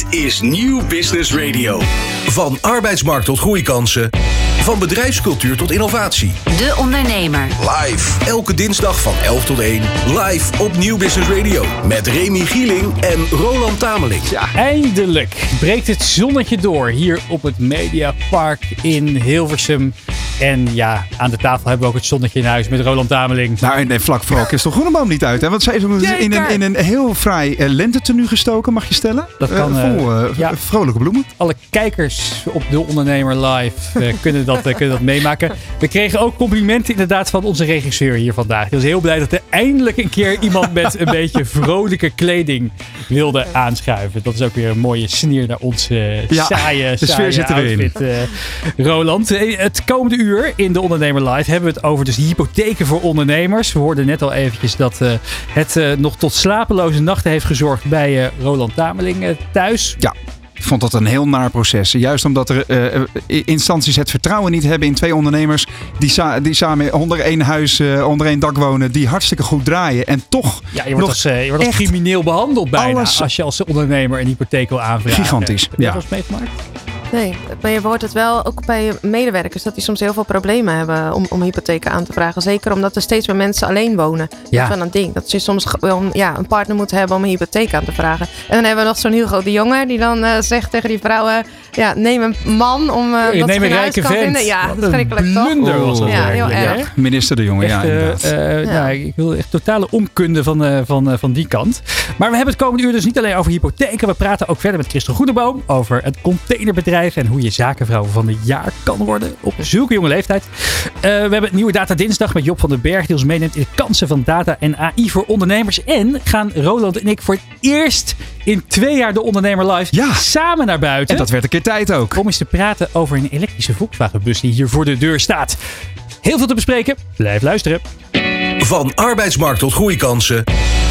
Dit is Nieuw Business Radio. Van arbeidsmarkt tot groeikansen. Van bedrijfscultuur tot innovatie. De Ondernemer. Live. Elke dinsdag van 11 tot 1. Live op Nieuw Business Radio. Met Remy Gieling en Roland Tameling. Eindelijk breekt het zonnetje door hier op het Mediapark in Hilversum. En ja, aan de tafel hebben we ook het zonnetje in huis met Roland Tameling. Nou, en vlak voor Christel Groeneboom niet uit. Hè? Want zij is in een, in een heel fraai uh, lentetenu gestoken, mag je stellen. Dat kan. Uh, vol uh, ja. vrolijke bloemen. Alle kijkers op De Ondernemer Live kunnen, dat, kunnen dat meemaken. We kregen ook complimenten inderdaad van onze regisseur hier vandaag. Ik was heel blij dat er eindelijk een keer iemand met een beetje vrolijke kleding wilde aanschuiven. Dat is ook weer een mooie sneer naar onze ja, saaie, de sfeer zit erin. Roland, het komende uur in de Ondernemer Live hebben we het over dus hypotheken voor ondernemers. We hoorden net al eventjes dat uh, het uh, nog tot slapeloze nachten heeft gezorgd bij uh, Roland Tameling thuis. Ja. Ik vond dat een heel naar proces. Juist omdat er instanties het vertrouwen niet hebben in twee ondernemers die, sa die samen onder één huis, onder één dak wonen, die hartstikke goed draaien. En toch. Ja, je wordt, als, je wordt als crimineel behandeld bijna alles als je als ondernemer een hypotheek wil aanvragen. Gigantisch. Heb je ja. dat meegemaakt? Nee, maar je hoort het wel ook bij medewerkers dat die soms heel veel problemen hebben om, om hypotheken aan te vragen. Zeker omdat er steeds meer mensen alleen wonen. Ja. Dat is wel een ding. Dat je soms wel ja, een partner moet hebben om een hypotheek aan te vragen. En dan hebben we nog zo'n Hugo de Jonge die dan uh, zegt tegen die vrouwen: ja, neem een man om. Uh, ja, neem een rijke vent. Vinden. Ja, verschrikkelijk toch? Blunder was dat ja, heel erg. Ja. Minister de Jonge, echt, ja. Uh, ja. Nou, ik wil echt totale onkunde van, van, van die kant. Maar we hebben het komende uur dus niet alleen over hypotheken. We praten ook verder met Christel Goedeboom over het containerbedrijf en hoe je zaken vrouw van het jaar kan worden op zulke jonge leeftijd. Uh, we hebben een nieuwe Data Dinsdag met Job van den Berg die ons meeneemt in de kansen van data en AI voor ondernemers. En gaan Roland en ik voor het eerst in twee jaar de Ondernemer Live ja. samen naar buiten. En dat werd een keer tijd ook. Om eens te praten over een elektrische Volkswagen bus die hier voor de deur staat. Heel veel te bespreken. Blijf luisteren. Van arbeidsmarkt tot groeikansen.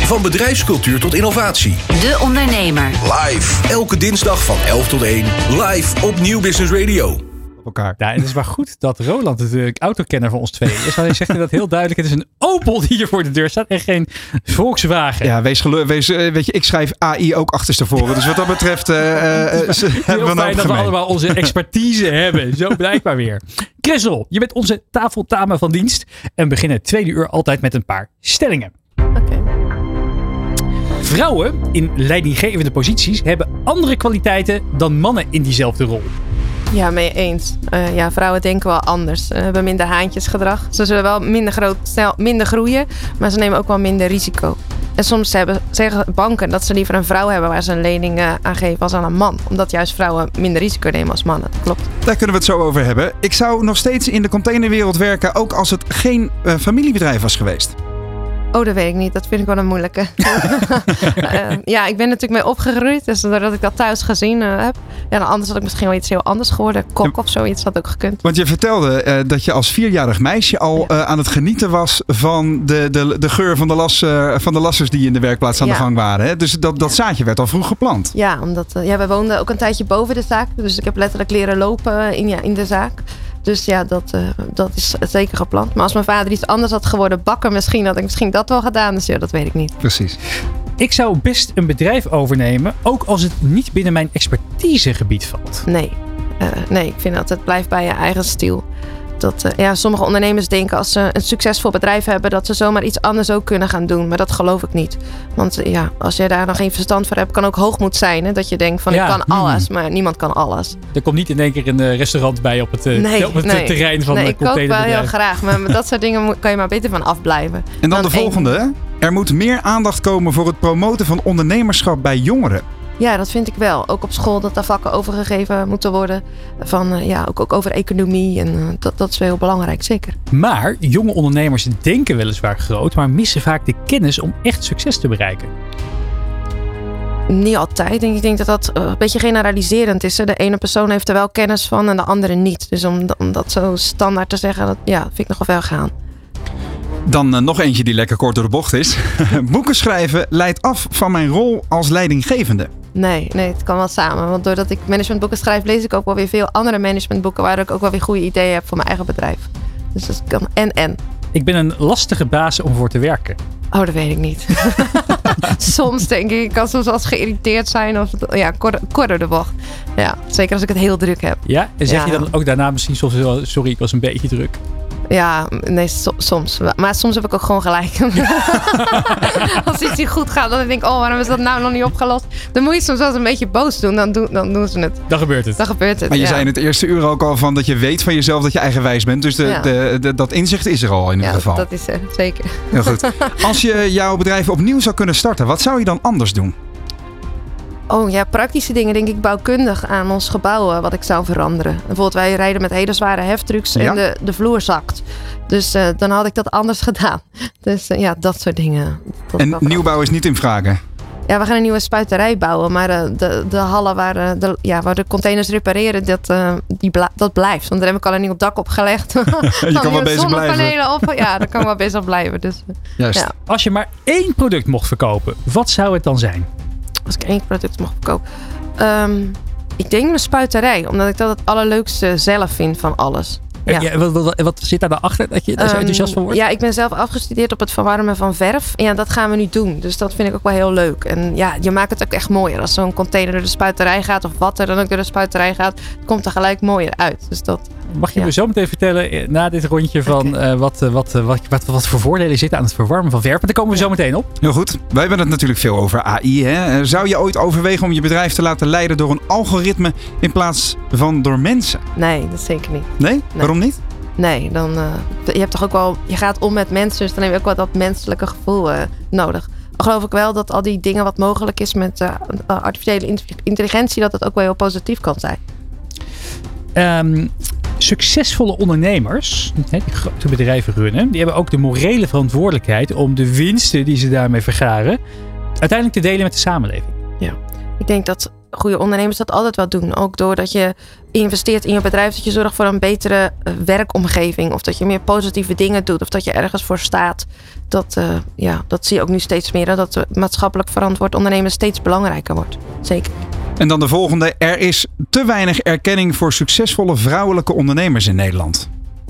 Van bedrijfscultuur tot innovatie. De Ondernemer. Live. Elke dinsdag van 11 tot 1. Live op Nieuw Business Radio. Op elkaar. Ja, en het is maar goed dat Roland natuurlijk autokenner van ons twee is. Want hij zegt dat heel duidelijk. Het is een Opel die hier voor de deur staat en geen Volkswagen. Ja, wees geluk. Wees, weet je, ik schrijf AI ook achterstevoren. Dus wat dat betreft uh, uh, hebben we fijn dat we allemaal onze expertise hebben. Zo blijkbaar weer. Christel, je bent onze tafeltame van dienst. En we beginnen het tweede uur altijd met een paar stellingen. Oké. Okay. Vrouwen in leidinggevende posities hebben andere kwaliteiten dan mannen in diezelfde rol. Ja, mee eens. Uh, ja, vrouwen denken wel anders. Ze hebben minder haantjesgedrag. Ze zullen wel minder, groot, snel, minder groeien, maar ze nemen ook wel minder risico. En soms hebben, zeggen banken dat ze liever een vrouw hebben waar ze een lening uh, aan geven als aan een man. Omdat juist vrouwen minder risico nemen als mannen. Klopt. Daar kunnen we het zo over hebben. Ik zou nog steeds in de containerwereld werken, ook als het geen uh, familiebedrijf was geweest. Oh, dat weet ik niet. Dat vind ik wel een moeilijke. uh, ja, ik ben natuurlijk mee opgegroeid. Dus doordat ik dat thuis gezien uh, heb. Ja, anders had ik misschien wel iets heel anders geworden. Kok of zoiets had ook gekund. Want je vertelde uh, dat je als vierjarig meisje al ja. aan het genieten was van de, de, de geur van de, las, van de lassers die in de werkplaats aan ja. de gang waren. Hè? Dus dat, dat zaadje werd al vroeg geplant. Ja, omdat ja, we woonden ook een tijdje boven de zaak. Dus ik heb letterlijk leren lopen in, ja, in de zaak. Dus ja, dat, uh, dat is zeker gepland. Maar als mijn vader iets anders had geworden, bakken misschien, had ik misschien dat wel gedaan. Dus ja, dat weet ik niet. Precies. Ik zou best een bedrijf overnemen, ook als het niet binnen mijn expertisegebied valt. Nee, uh, nee ik vind dat het blijft bij je eigen stiel. Dat, uh, ja, sommige ondernemers denken als ze een succesvol bedrijf hebben, dat ze zomaar iets anders ook kunnen gaan doen. Maar dat geloof ik niet. Want uh, ja, als je daar nog geen verstand voor hebt, kan ook hoogmoed zijn. Hè? Dat je denkt van Ja. ik kan alles, maar niemand kan alles. Er komt niet in één keer een eh, restaurant bij op het, eh, Nee, op het nee. terrein van nee, de ik kook wel heel containerbedrijf. graag, maar met dat soort dingen kan je maar beter van afblijven. En dan, de volgende. Er moet meer aandacht komen voor het promoten van ondernemerschap bij jongeren. Ja, dat vind ik wel. Ook op school dat daar vakken overgegeven moeten worden. Van, eh, ja, ook, ook over economie. En eh, dat, dat is wel heel belangrijk, zeker. Maar jonge ondernemers denken weliswaar groot, maar missen vaak de kennis om echt succes te bereiken. Niet altijd. Ik denk dat dat eh, een beetje generaliserend is. De ene persoon heeft er wel kennis van en de andere niet. Dus om, om dat zo standaard te zeggen, dat ja, vind ik nog wel gaan. Dan nog eentje die lekker kort door de bocht is. Boeken schrijven leidt af van mijn rol als leidinggevende. Nee, nee, het kan wel samen. Want doordat ik managementboeken schrijf, lees ik ook wel weer veel andere managementboeken waar ik ook wel weer goede ideeën heb voor mijn eigen bedrijf. Dus dat kan en en. Ik ben een lastige baas om voor te werken. Oh, dat weet ik niet. soms denk ik, ik kan soms wel eens geïrriteerd zijn. Of ja, korter, de bocht. Ja, zeker als ik het heel druk heb. Ja? En zeg je dan ook daarna misschien soms wel, sorry, ik was een beetje druk. Ja, nee, so- soms. Maar soms heb ik ook gewoon gelijk. Als iets niet goed gaat, dan denk ik, oh, waarom is dat nou nog niet opgelost? Dan moet je soms wel eens een beetje boos doen, dan doen, dan doen ze het. Dan gebeurt het. Dan gebeurt het. Maar je ja. zei in het eerste uur ook al van dat je weet van jezelf dat je eigenwijs bent. Dus de, Ja. de, de- dat inzicht is er al in ieder Ja, geval. dat is er, zeker. Heel goed. Als je jouw bedrijf opnieuw zou kunnen starten, wat zou je dan anders doen? Oh ja, praktische dingen denk ik bouwkundig aan ons gebouw eh, wat ik zou veranderen. Bijvoorbeeld wij rijden met hele zware heftrucks Ja. en de, de vloer zakt. Dus eh, dan had ik dat anders gedaan. Dus eh, ja, dat soort dingen. Dat En nieuwbouw is niet in vragen. Ja, we gaan een nieuwe spuiterij bouwen. Maar eh, de, de hallen waar, eh, de, ja, waar de containers repareren, dat, eh, die bla- dat blijft. Want daar heb ik al een nieuw dak opgelegd. Je kan wel bezig blijven. zonnepanelen op. Ja, daar kan wel bezig blijven. Dus Juist. Ja. Als je maar één product mocht verkopen, wat zou het dan zijn? als ik één product mag verkopen. Ehm, ik denk mijn spuiterij. Omdat ik dat het allerleukste zelf vind van alles. Ja. Ja. wat, wat, wat zit daar achter dat je daar zo Ehm, enthousiast van wordt? Ja, ik ben zelf afgestudeerd op het verwarmen van verf. En ja, dat gaan we nu doen. Dus dat vind ik ook wel heel leuk. En ja, je maakt het ook echt mooier. Als zo'n container door de spuiterij gaat, of wat er dan ook door de spuiterij gaat, komt er gelijk mooier uit. Dus dat, Mag je ja. me zo meteen vertellen eh, na dit rondje van eh, wat, eh, wat, wat, wat, wat voor voordelen zitten aan het verwarmen van verf? Maar daar komen we zo meteen op. Heel goed. Wij hebben het natuurlijk veel over AI. Hè? Zou je ooit overwegen om je bedrijf te laten leiden door een algoritme in plaats van door mensen? nee, dat zeker niet. Nee? Waarom niet? Nee, dan, eh, je hebt toch ook wel, je gaat om met mensen, dus dan heb je ook wel dat menselijke gevoel eh, nodig. Dan geloof ik wel dat al die dingen wat mogelijk is met eh, artificiële int- intelligentie, dat het ook wel heel positief kan zijn. Ehm, succesvolle ondernemers, die grote bedrijven runnen, die hebben ook de morele verantwoordelijkheid om de winsten die ze daarmee vergaren, uiteindelijk te delen met de samenleving. Ik denk dat goede ondernemers dat altijd wel doen. Ook doordat je investeert in je bedrijf, dat je zorgt voor een betere eh, werkomgeving. Of dat je meer positieve dingen doet. Of dat je ergens voor staat. Dat, eh, ja, dat zie je ook nu steeds meer. Dat maatschappelijk verantwoord ondernemen steeds belangrijker wordt. Zeker. En dan de volgende. Er is te weinig erkenning voor succesvolle vrouwelijke ondernemers in Nederland.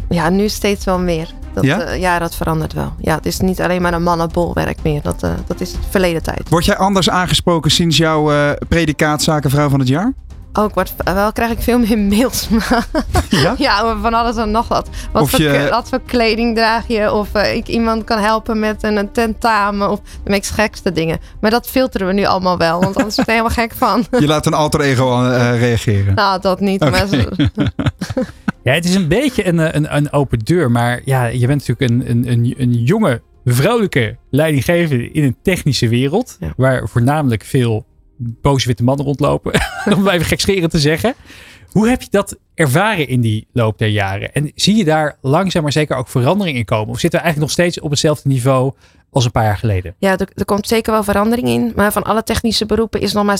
Ja, nu steeds wel meer. Dat, Ja? ja? ja, dat verandert wel. Ja, het is niet alleen maar een mannenbolwerk meer. Dat, eh, dat is verleden tijd. Word jij anders aangesproken sinds jouw eh predicaat Zakenvrouw van het jaar? Oh, ik word, wel krijg ik veel meer mails. Ja? ja, van alles en nog wat. Wat, Of voor, je- wat voor kleding draag je? Of eh, ik iemand kan helpen met een, een tentamen. Of de meest gekste dingen. Maar dat filteren we nu allemaal wel. Want anders word je er helemaal gek van. Je laat een alter ego eh, reageren. nou, dat niet. Maar zo- Ja, het is een beetje een, eh, een, een open deur, maar ja, je bent natuurlijk een, een, een, een jonge vrouwelijke leidinggevende in een technische wereld, Ja. waar voornamelijk veel boze witte mannen rondlopen, om even gekscherend te zeggen. Hoe heb je dat ervaren in die loop der jaren? En zie je daar langzaam maar zeker ook verandering in komen? Of zitten we eigenlijk nog steeds op hetzelfde niveau als een paar jaar geleden? Ja, er, komt zeker wel verandering in. Maar van alle technische beroepen is nog maar 16%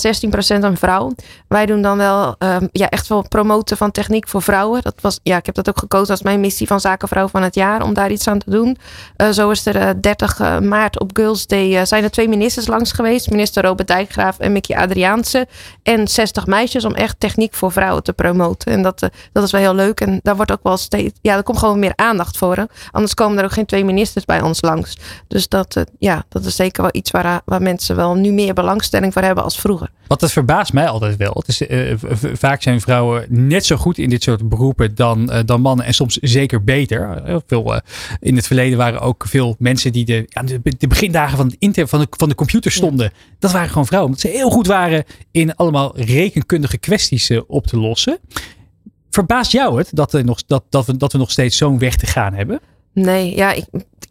een vrouw. Wij doen dan wel ehm, ja, echt wel promoten van techniek voor vrouwen. Dat was, ja, ik heb dat ook gekozen als mijn missie van Zakenvrouw van het jaar. Om daar iets aan te doen. Eh, zo is er eh, 30 eh, maart op Girls Day eh, zijn er twee ministers langs geweest. Minister Robert Dijkgraaf en Mickey Adriaanse. En 60 meisjes om echt techniek voor vrouwen te promoten. En dat, eh, dat is wel heel leuk. En daar wordt ook wel steeds... Ja, er komt gewoon meer aandacht voor. Anders komen er ook geen twee ministers bij ons langs. Dus dat, eh, ja, dat is zeker wel iets waar, waar mensen wel nu meer belangstelling voor hebben als vroeger. Want dat verbaast mij altijd wel. Het is, eh, vaak zijn vrouwen net zo goed in dit soort beroepen dan, eh, dan mannen. En soms zeker beter. Heel veel, eh, in het verleden waren ook veel mensen die de, ja, de, de begindagen van, het inter, van, de, van de computer stonden. Dat waren gewoon vrouwen. Omdat ze heel goed waren in allemaal rekenkundige kwesties eh, op te lossen. Verbaast jou het dat, er nog, dat, dat, we, dat we nog steeds zo'n weg te gaan hebben? Nee, ja, ik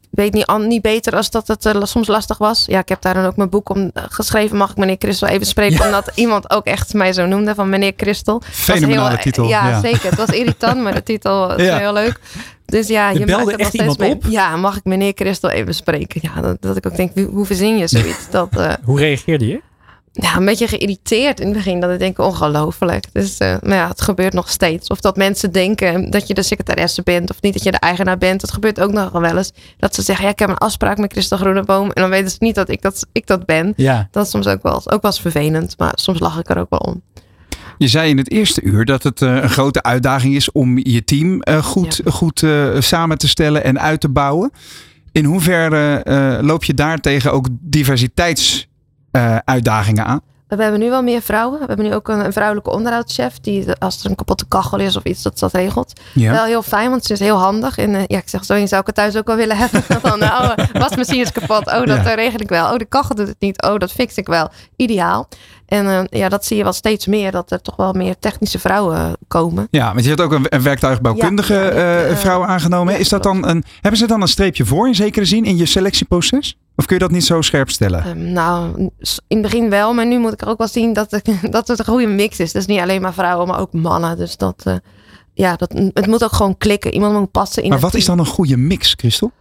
weet niet, an- niet beter als dat het eh, soms lastig was. Ja, ik heb daar dan ook mijn boek om eh, geschreven. Mag ik meneer Christel even spreken? Ja. Omdat iemand ook echt mij zo noemde van meneer Christel. Het was Fenomenale heel- titel, Ja, ja. zeker. Het was irritant, maar de titel is Ja. heel leuk. Dus ja, Er je belde maakt het echt nog steeds iemand mee. Ja, mag ik meneer Christel even spreken? Ja, dat, dat ik ook denk, hoe, hoe verzin je zoiets? Dat, eh, Hoe reageerde je? Ja, een beetje geïrriteerd in het begin. Dat ik denk, ongelooflijk. Dus, eh, maar ja, het gebeurt nog steeds. Of dat mensen denken dat je de secretaresse bent. Of niet dat je de eigenaar bent. Dat gebeurt ook nog wel eens. Dat ze zeggen, ja, ik heb een afspraak met Christel Groeneboom. En dan weten ze niet dat ik dat, ik dat ben. Ja. Dat is soms ook wel, ook wel eens vervelend. Maar soms lach ik er ook wel om. Je zei in het eerste uur dat het eh, een grote uitdaging is om je team eh, goed, goed samen te stellen en uit te bouwen. In hoeverre loop je daartegen ook diversiteitsuitdagingen aan? We hebben nu wel meer vrouwen. We hebben nu ook een, een vrouwelijke onderhoudschef. Die als er een kapotte kachel is of iets, dat dat regelt. Wel heel fijn, want ze is heel handig. En eh, ja, ik zeg zo, je zou ik het thuis ook wel willen hebben. Dan, oh, eh, wasmachine is kapot. Oh, dat Ja. eh, regel ik wel. Oh, de kachel doet het niet. Oh, dat fix ik wel. Ideaal. En eh, ja, dat zie je wel steeds meer. Dat er toch wel meer technische vrouwen eh, komen. Ja, want je hebt ook een, een werktuigbouwkundige Ja, ja, eh, ik, eh, vrouw aangenomen. is dat dan een, hebben ze dan een streepje voor in zekere zin in je selectieproces? Of kun je dat niet zo scherp stellen? Ehm, nou, in het begin wel. Maar nu moet ik er ook wel zien dat, het- dat het een goede mix is. Dus niet alleen maar vrouwen, maar ook mannen. Dus dat... eh, ja, dat, het moet ook gewoon klikken. Iemand moet passen in maar wat is dan een goede mix, Christel?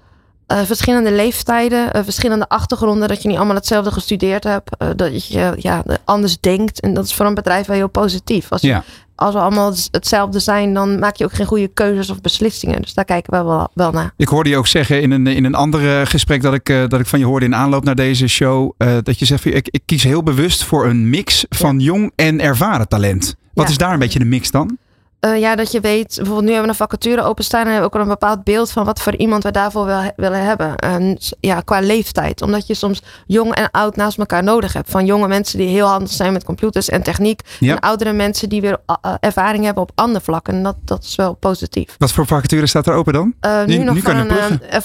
Eh, verschillende leeftijden, eh, verschillende achtergronden, dat je niet allemaal hetzelfde gestudeerd hebt, dat je ja, anders denkt. En dat is voor een bedrijf wel heel positief. Als, je- Ja. Als we allemaal hetzelfde zijn, dan maak je ook geen goede keuzes of beslissingen. Dus daar kijken we wel, wel naar. Ik hoorde je ook zeggen in een, in een ander eh, gesprek dat ik, eh, dat ik van je hoorde in aanloop naar deze show. eh, dat je zegt, ik, ik kies heel bewust voor een mix van jong en ervaren talent. Wat Ja. is daar een beetje de mix dan? Eh, ja, dat je weet, bijvoorbeeld nu hebben we een vacature openstaan en hebben we ook al een bepaald beeld van wat voor iemand we daarvoor wil, willen hebben. En ja, qua leeftijd. Omdat je soms jong en oud naast elkaar nodig hebt. Van jonge mensen die heel handig zijn met computers en techniek. Ja. En oudere mensen die weer uh, ervaring hebben op andere vlakken. En dat, dat is wel positief. Wat voor vacature staat er open dan? Eh, nu, Nu- nog nu voor een, eh,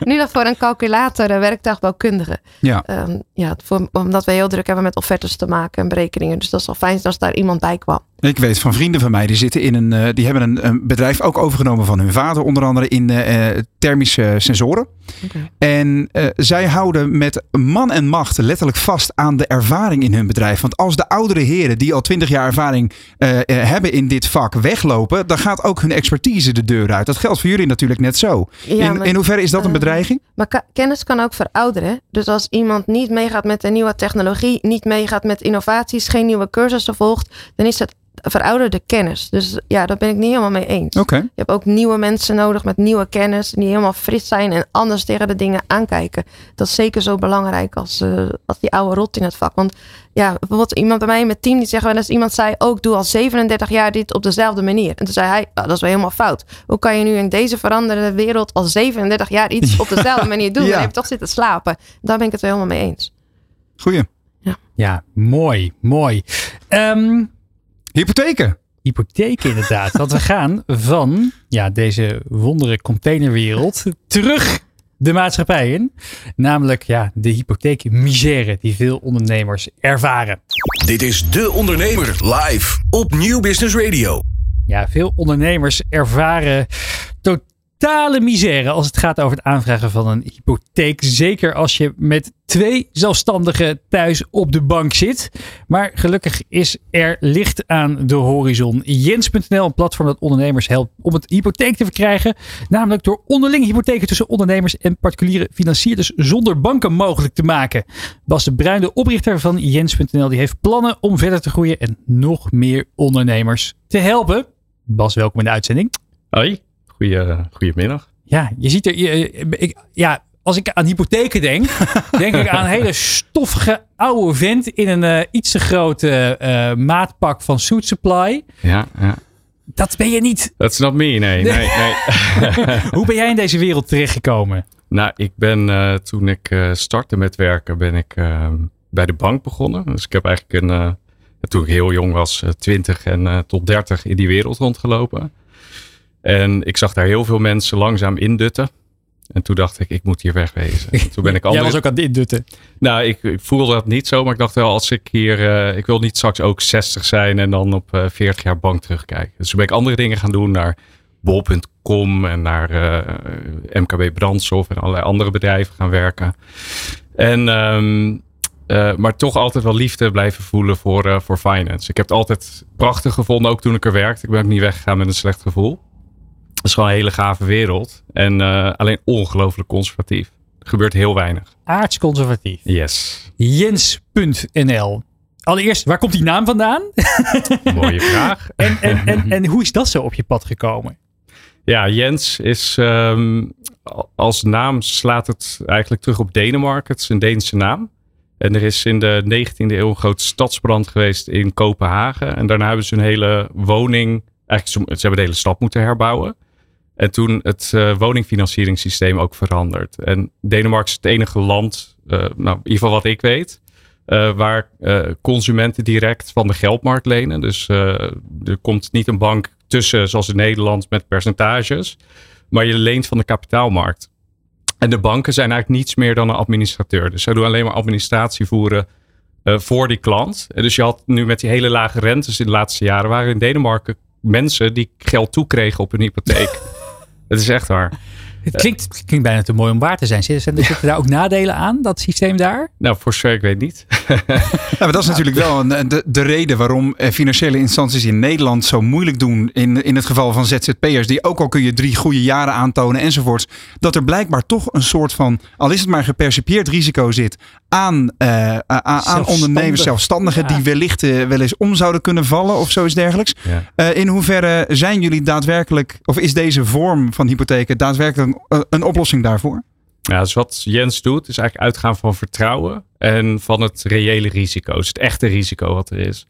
nu nog voor een calculator, eh, werktuigbouwkundige. Ja. Ehm, ja, voor, omdat we heel druk hebben met offertes te maken en berekeningen. Dus dat is wel fijn als daar iemand bij kwam. Ik weet van vrienden van mij, die zitten in een, eh, die hebben een, bedrijf ook overgenomen van hun vader, onder andere in eh, eh, thermische sensoren. En eh, zij houden met man en macht letterlijk vast aan de ervaring in hun bedrijf. Want als de oudere heren die al twintig jaar ervaring eh, eh, hebben in dit vak weglopen, dan gaat ook hun expertise de deur uit. Dat geldt voor jullie natuurlijk net zo. Ja, in, maar- in hoeverre is dat een eh, bedreiging? Maar kennis kan ook verouderen. Dus als iemand niet meegaat met de nieuwe technologie, niet meegaat met innovaties, geen nieuwe cursussen volgt, dan is het verouderde kennis. Dus ja, daar ben ik niet helemaal mee eens. Je hebt ook nieuwe mensen nodig met nieuwe kennis, die helemaal fris zijn en anders tegen de dingen aankijken. Dat is zeker zo belangrijk als, eh, als die oude rot in het vak. Want ja, bijvoorbeeld iemand bij mij in mijn team die zegt wel eens, iemand zei ook, doe al 37 jaar dit op dezelfde manier. En toen zei hij, "Nou, dat is wel helemaal fout. Hoe kan je nu in deze veranderde wereld al 37 jaar iets op dezelfde manier doen? Ja. Dan heb je toch zitten slapen. Daar ben ik het wel helemaal mee eens. Goeie. Ja, mooi, mooi. Ehm, Hypotheken. hypotheek inderdaad. Want we gaan van ja, deze wondere containerwereld terug de maatschappij in. Namelijk ja, de hypotheekmisère die veel ondernemers ervaren. Dit is De Ondernemer live op Nieuw Business Radio. Ja, veel ondernemers ervaren totale misère als het gaat over het aanvragen van een hypotheek. Zeker als je met twee zelfstandigen thuis op de bank zit. Maar gelukkig is er licht aan de horizon. Jens.nl, een platform dat ondernemers helpt om het hypotheek te verkrijgen. Namelijk door onderlinge hypotheken tussen ondernemers en particuliere financierders zonder banken mogelijk te maken. Bas de Bruin, de oprichter van Jens.nl, die heeft plannen om verder te groeien en nog meer ondernemers te helpen. Bas, welkom in de uitzending. Hoi, Goeie, goedemiddag. Ja, je ziet er. je- ik, ja, als ik aan hypotheken denk, denk ik aan een hele stoffige oude vent in een eh, iets te grote eh, maatpak van Suit Supply. Ja, ja. Dat ben je niet. Dat is not me, nee. nee, nee. Hoe ben jij in deze wereld terechtgekomen? nou, ik ben eh, toen ik startte met werken, ben ik bij de bank begonnen. Dus ik heb eigenlijk een, toen ik heel jong was, eh, 20 en tot 30 in die wereld rondgelopen. En ik zag daar heel veel mensen langzaam indutten. En toen dacht ik, ik moet hier wegwezen. En Toen ben ik Jij andere... was ook aan het indutten. Nou, ik, ik voelde dat niet zo, maar ik dacht wel, als ik hier, eh, ik wil niet straks ook 60 zijn en dan op eh 40 jaar bank terugkijken. Dus toen ben ik andere dingen gaan doen naar bol.com en naar eh, MKB Brandstof en allerlei andere bedrijven gaan werken. En, ehm, eh, maar toch altijd wel liefde blijven voelen voor, voor finance. Ik heb het altijd prachtig gevonden, ook toen ik er werkte. Ik ben ook niet weggegaan met een slecht gevoel. Het is gewoon een hele gave wereld. En eh, alleen ongelooflijk conservatief. Er gebeurt heel weinig. Aardsconservatief. Yes. Jens.nl. Allereerst, waar komt die naam vandaan? Mooie vraag. En, en, en, en hoe is dat zo op je pad gekomen? Ja, Jens is ehm, als naam slaat het eigenlijk terug op Denemarken. Het is een Deense naam. En er is in de 19e eeuw een grote stadsbrand geweest in Kopenhagen. En daarna hebben ze een hele woning, eigenlijk ze hebben de hele stad moeten herbouwen. En toen het uh, woningfinancieringssysteem ook veranderd. En Denemarken is het enige land, uh, nou, in ieder geval wat ik weet, uh, waar consumenten direct van de geldmarkt lenen. Dus er komt niet een bank tussen, zoals in Nederland, met percentages. Maar je leent van de kapitaalmarkt. En de banken zijn eigenlijk niets meer dan een administrateur. Dus zij doen alleen maar administratie voeren voor die klant. En dus je had nu met die hele lage rentes in de laatste jaren, waren in Denemarken mensen die geld toekregen op hun hypotheek. Het is echt waar. Het klinkt, klinkt bijna te mooi om waar te zijn. Zitten, zitten daar ook nadelen aan, dat systeem daar? Nou, voor sure, ik weet niet. maar dat is natuurlijk wel een, de, de reden waarom eh, financiële instanties in Nederland zo moeilijk doen. In, in het geval van ZZP'ers, die ook al kun je drie goede jaren aantonen enzovoorts. Dat er blijkbaar toch een soort van, al is het maar gepercipieerd risico zit aan, uh, aan ondernemers, zelfstandigen, die wellicht uh, wel eens om zouden kunnen vallen of zoiets dergelijks. Ja. in hoeverre zijn jullie daadwerkelijk, of is deze vorm van hypotheken daadwerkelijk een, een oplossing daarvoor? Ja, dus wat Jens doet, is eigenlijk uitgaan van vertrouwen en van het reële risico. Dus het echte risico wat er is.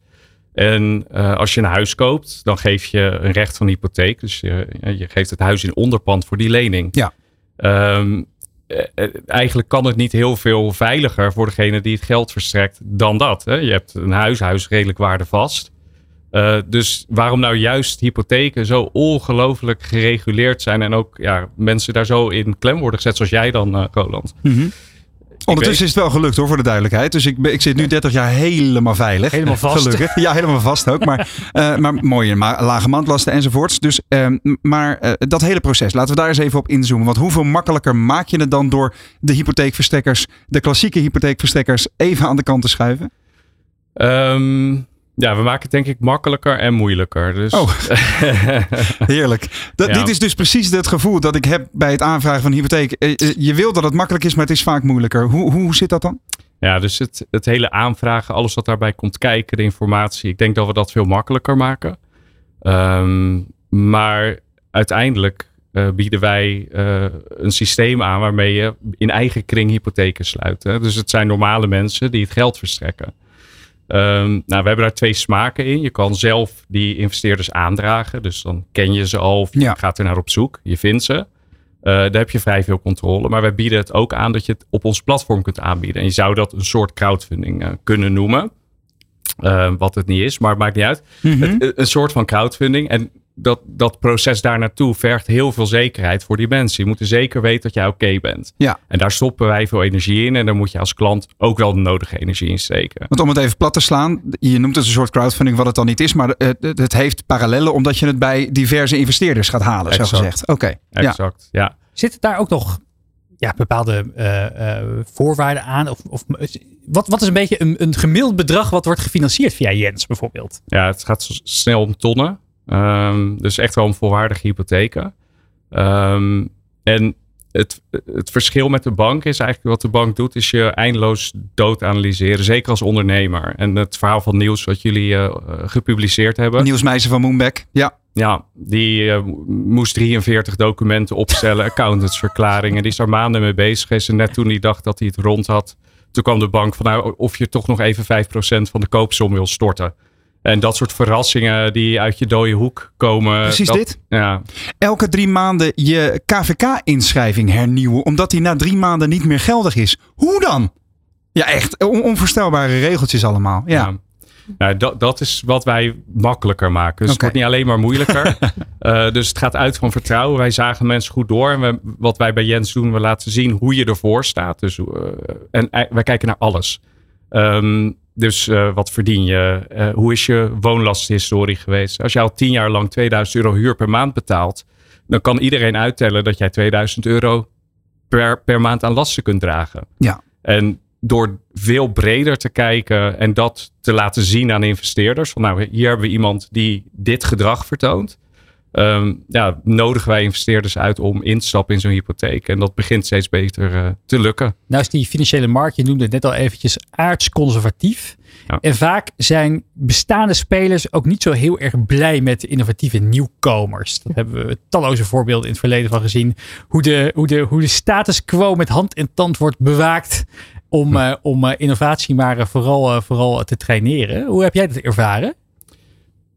En uh, als je een huis koopt, dan geef je een recht van hypotheek. Dus je, je geeft het huis in onderpand voor die lening. Ja. Um, eigenlijk kan het niet heel veel veiliger voor degene die het geld verstrekt dan dat. Hè? Je hebt een huis, huis redelijk waardevast. Uh, dus waarom nou juist hypotheken zo ongelooflijk gereguleerd zijn en ook ja, mensen daar zo in klem worden gezet, zoals jij dan, uh, Roland? Mm -hmm. Ondertussen is het wel gelukt hoor, voor de duidelijkheid. Dus ik, ik zit nu 30 jaar helemaal veilig. Helemaal vast. Gelukkig. Ja, helemaal vast ook. Maar, uh, maar mooie maar, lage mandlasten enzovoorts. Dus, uh, maar uh, dat hele proces, laten we daar eens even op inzoomen. Want hoeveel makkelijker maak je het dan door de hypotheekverstekkers, de klassieke hypotheekverstekkers, even aan de kant te schuiven? Um, ja, we maken het denk ik makkelijker en moeilijker. Dus... Oh, heerlijk. Dat, ja. Dit is dus precies het gevoel dat ik heb bij het aanvragen van een hypotheek. Je wil dat het makkelijk is, maar het is vaak moeilijker. Hoe, hoe zit dat dan? Ja, dus het, het hele aanvragen, alles wat daarbij komt kijken, de informatie. Ik denk dat we dat veel makkelijker maken. Um, maar uiteindelijk uh, bieden wij uh, een systeem aan waarmee je in eigen kring hypotheken sluit. Hè? Dus het zijn normale mensen die het geld verstrekken. Um, nou, we hebben daar twee smaken in. Je kan zelf die investeerders aandragen. Dus dan ken je ze al of je ja. gaat er naar op zoek. Je vindt ze. Uh, daar heb je vrij veel controle. Maar wij bieden het ook aan dat je het op ons platform kunt aanbieden. En je zou dat een soort crowdfunding uh, kunnen noemen. Uh, wat het niet is, maar het maakt niet uit. Mm -hmm. het, een soort van crowdfunding. En dat, dat proces daar naartoe vergt heel veel zekerheid voor die mensen. Je moet zeker weten dat jij oké okay bent. Ja. En daar stoppen wij veel energie in. En daar moet je als klant ook wel de nodige energie in steken. Want om het even plat te slaan. Je noemt het een soort crowdfunding wat het dan niet is. Maar het, het heeft parallellen omdat je het bij diverse investeerders gaat halen. Exact. Zo gezegd. Oké. Okay. Exact, ja. ja. Zit daar ook nog ja, bepaalde uh, uh, voorwaarden aan? Of, of wat, wat is een beetje een, een gemiddeld bedrag wat wordt gefinancierd via Jens bijvoorbeeld? Ja, het gaat snel om tonnen. Um, dus echt wel om volwaardige hypotheken. Um, en het, het verschil met de bank is eigenlijk wat de bank doet, is je eindeloos dood analyseren. Zeker als ondernemer. En het verhaal van Nieuws wat jullie uh, gepubliceerd hebben. Nieuwsmeisje van Moonback, ja. Ja, die uh, moest 43 documenten opstellen, accountantsverklaringen. Die is daar maanden mee bezig. Is en net toen hij dacht dat hij het rond had, toen kwam de bank van nou, of je toch nog even 5% van de koopsom wil storten. En dat soort verrassingen die uit je dode hoek komen. Precies dat, dit. Ja. Elke drie maanden je KVK-inschrijving hernieuwen, omdat die na drie maanden niet meer geldig is. Hoe dan? Ja, echt on onvoorstelbare regeltjes allemaal. Ja. ja. Nou, dat, dat is wat wij makkelijker maken. Dus okay. het wordt niet alleen maar moeilijker. uh, dus het gaat uit van vertrouwen. Wij zagen mensen goed door. En we, wat wij bij Jens doen, we laten zien hoe je ervoor staat. Dus, uh, en uh, wij kijken naar alles. Um, dus uh, wat verdien je? Uh, hoe is je woonlasthistorie geweest? Als je al tien jaar lang 2000 euro huur per maand betaalt, dan kan iedereen uittellen dat jij 2000 euro per, per maand aan lasten kunt dragen. Ja. En door veel breder te kijken en dat te laten zien aan investeerders. Van nou, hier hebben we iemand die dit gedrag vertoont. Um, ja, nodigen wij investeerders uit om in te stappen in zo'n hypotheek. En dat begint steeds beter uh, te lukken. Nou is die financiële markt, je noemde het net al eventjes, aardsconservatief. Ja. En vaak zijn bestaande spelers ook niet zo heel erg blij met innovatieve nieuwkomers. Dat hebben we talloze voorbeelden in het verleden van gezien. Hoe de, hoe de, hoe de status quo met hand en tand wordt bewaakt om, uh, om uh, innovatie maar vooral, vooral te traineren. Hoe heb jij dat ervaren?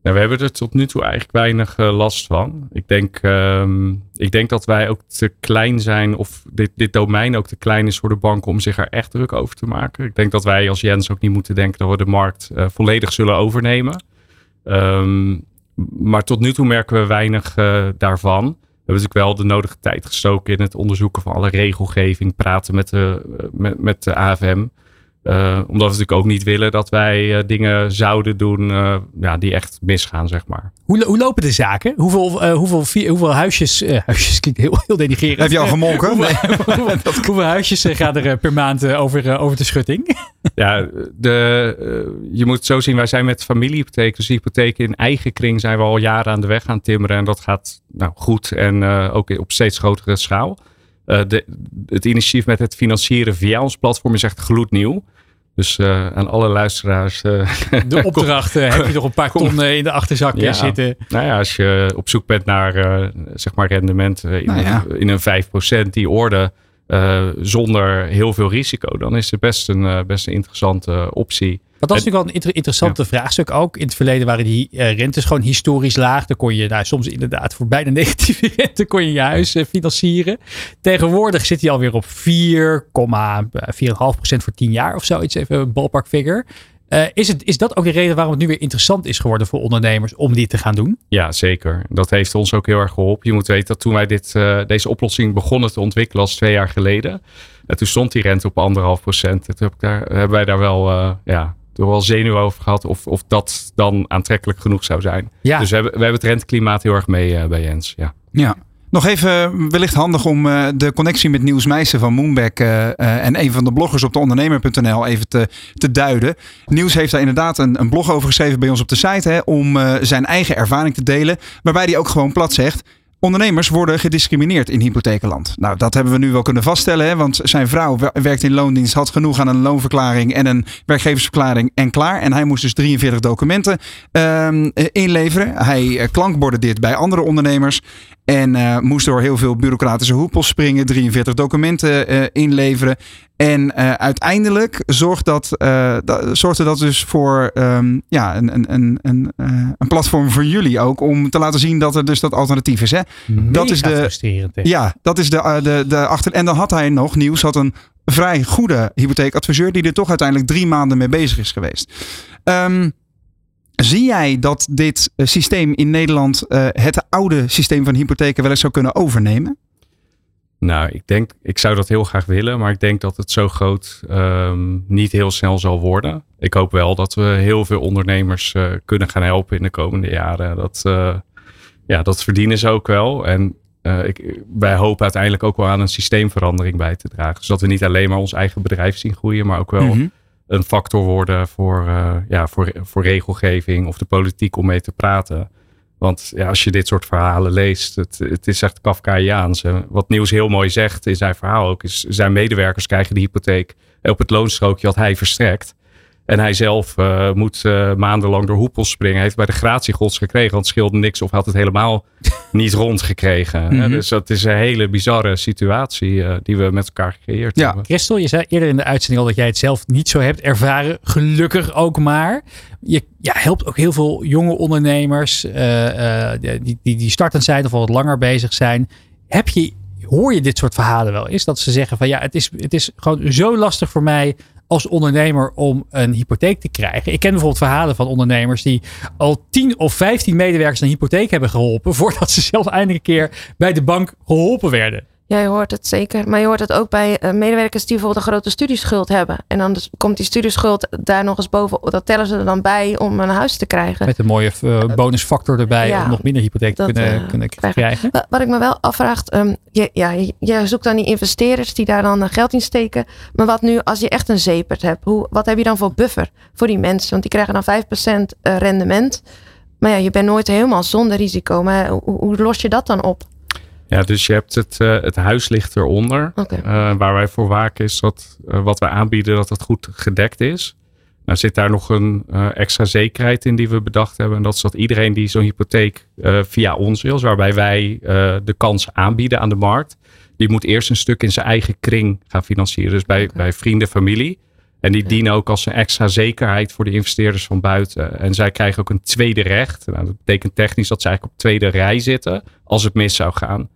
Nou, we hebben er tot nu toe eigenlijk weinig eh, last van. Ik denk, ehm, ik denk dat wij ook te klein zijn, of dit, dit domein ook te klein is voor de banken om zich er echt druk over te maken. Ik denk dat wij als Jens ook niet moeten denken dat we de markt eh, volledig zullen overnemen. Ehm, maar tot nu toe merken we weinig eh, daarvan. We hebben natuurlijk wel de nodige tijd gestoken in het onderzoeken van alle regelgeving, praten met de, met, met de AFM. Uh, omdat we natuurlijk ook niet willen dat wij uh, dingen zouden doen uh, ja, die echt misgaan, zeg maar. Hoe, hoe lopen de zaken? Hoeveel, hoeveel, hoeveel huisjes, huisjes klinkt heel, heel denigrerend. Heb je al gemolken? hoeveel, hoeveel, hoeveel, huisjes gaan er per maand over, over de schutting? ja, de, je moet het zo zien, wij zijn met familiehypotheken, dus hypotheken in eigen kring zijn we al jaren aan de weg gaan timmeren. En dat gaat nou, goed en ook op steeds grotere schaal. De, het initiatief met het financieren via ons platform is echt gloednieuw. Dus uh, aan alle luisteraars. Uh, de opdracht heb je nog een paar ton in de achterzak ja, zitten. Nou ja, als je op zoek bent naar uh, zeg maar rendement in, nou ja. in een 5% die orde. Zonder heel veel risico, dan is het best een, best een interessante optie. Dat was natuurlijk wel een inter interessante ja. vraagstuk ook. In het verleden waren die uh, rentes gewoon historisch laag. Dan kon je nou, soms inderdaad voor bijna negatieve rente kon je je huis financieren. Tegenwoordig zit hij alweer op 4,4,5% voor 10 jaar of zoiets. Even een ballpark figure. Uh, is, het, is dat ook de reden waarom het nu weer interessant is geworden voor ondernemers om dit te gaan doen? Ja, zeker. Dat heeft ons ook heel erg geholpen. Je moet weten dat toen wij dit, deze oplossing begonnen te ontwikkelen als twee jaar geleden. En toen stond die rente op anderhalf procent. Toen heb ik daar, hebben wij daar wel ja, er wel zenuw over gehad of, of dat dan aantrekkelijk genoeg zou zijn. Ja. Dus we hebben, we hebben het renteklimaat heel erg mee uh, bij Jens. Ja. ja. Nog even wellicht handig om uh, de connectie met Niels Meijsen van Moonback uh, en een van de bloggers op de ondernemer.nl even te, te duiden. Niels heeft daar inderdaad een, een blog over geschreven bij ons op de site hè, om zijn eigen ervaring te delen. Waarbij hij ook gewoon plat zegt. Ondernemers worden gediscrimineerd in hypothekenland. Nou, dat hebben we nu wel kunnen vaststellen. Hè, want zijn vrouw werkt in loondienst, had genoeg aan een loonverklaring en een werkgeversverklaring en klaar. En hij moest dus 43 documenten um, inleveren. Hij klankborde dit bij andere ondernemers. En uh, moest door heel veel bureaucratische hoepels springen, 43 documenten uh, inleveren. En uh, uiteindelijk zorgt dat, dat, zorgde dat dus voor um, ja, een, een, een, een, een platform voor jullie ook. Om te laten zien dat er dus dat alternatief is. Hè? dat is de, ja, dat is de, de, de achter. En dan had hij nog, Nieuws had een vrij goede hypotheekadviseur. Die er toch uiteindelijk drie maanden mee bezig is geweest. Um, Zie jij dat dit systeem in Nederland uh, het oude systeem van hypotheken wel eens zou kunnen overnemen? Nou, ik denk, ik zou dat heel graag willen, maar ik denk dat het zo groot um, niet heel snel zal worden. Ik hoop wel dat we heel veel ondernemers uh, kunnen gaan helpen in de komende jaren. Dat, ja, dat verdienen ze ook wel. En ik, wij hopen uiteindelijk ook wel aan een systeemverandering bij te dragen. Zodat we niet alleen maar ons eigen bedrijf zien groeien, maar ook wel. Mm -hmm een factor worden voor, uh, ja, voor, voor regelgeving of de politiek om mee te praten. Want ja, als je dit soort verhalen leest, het, het is echt Kafkaiaans. Wat Nieuws heel mooi zegt in zijn verhaal ook, is zijn medewerkers krijgen de hypotheek op het loonstrookje dat hij verstrekt. En hij zelf uh, moet uh, maandenlang door hoepels springen. Hij heeft bij de gratiegods gekregen, want het scheelde niks of had het helemaal niet rondgekregen. Mm -hmm. Dus dat is een hele bizarre situatie uh, die we met elkaar gecreëerd ja. hebben. Christel, je zei eerder in de uitzending al dat jij het zelf niet zo hebt ervaren. Gelukkig ook maar. Je ja, helpt ook heel veel jonge ondernemers die, die, die startend zijn of al wat langer bezig zijn. Heb je, hoor je dit soort verhalen wel eens? Dat ze zeggen van ja, het is, het is gewoon zo lastig voor mij als ondernemer om een hypotheek te krijgen. Ik ken bijvoorbeeld verhalen van ondernemers die al 10 of 15 medewerkers een hypotheek hebben geholpen voordat ze zelf eindelijk een keer bij de bank geholpen werden. Ja, je hoort het zeker. Maar je hoort het ook bij uh, medewerkers die bijvoorbeeld een grote studieschuld hebben. En dan dus komt die studieschuld daar nog eens boven. Dat tellen ze er dan bij om een huis te krijgen. Met een mooie uh, bonusfactor erbij ja, om nog minder hypotheek te kunnen, uh, kunnen krijgen. krijgen. Wat ik me wel afvraag. Um, je, ja, je, je, zoekt dan die investeerders die daar dan geld in steken. Maar wat nu als je echt een zepert hebt? Hoe, wat heb je dan voor buffer voor die mensen? Want die krijgen dan 5% rendement. Maar ja, je bent nooit helemaal zonder risico. Maar hoe, hoe los je dat dan op? Ja, dus je hebt het, uh, het huis ligt eronder. Okay. Uh, waar wij voor waken is dat uh, wat wij aanbieden, dat het goed gedekt is. Nou zit daar nog een extra zekerheid in die we bedacht hebben. En dat is dat iedereen die zo'n hypotheek via ons wil, waarbij wij de kans aanbieden aan de markt. Die moet eerst een stuk in zijn eigen kring gaan financieren. Dus bij, okay. bij vrienden, familie. En die dienen ook als een extra zekerheid voor de investeerders van buiten. En zij krijgen ook een tweede recht. Nou, dat betekent technisch dat ze eigenlijk op tweede rij zitten als het mis zou gaan.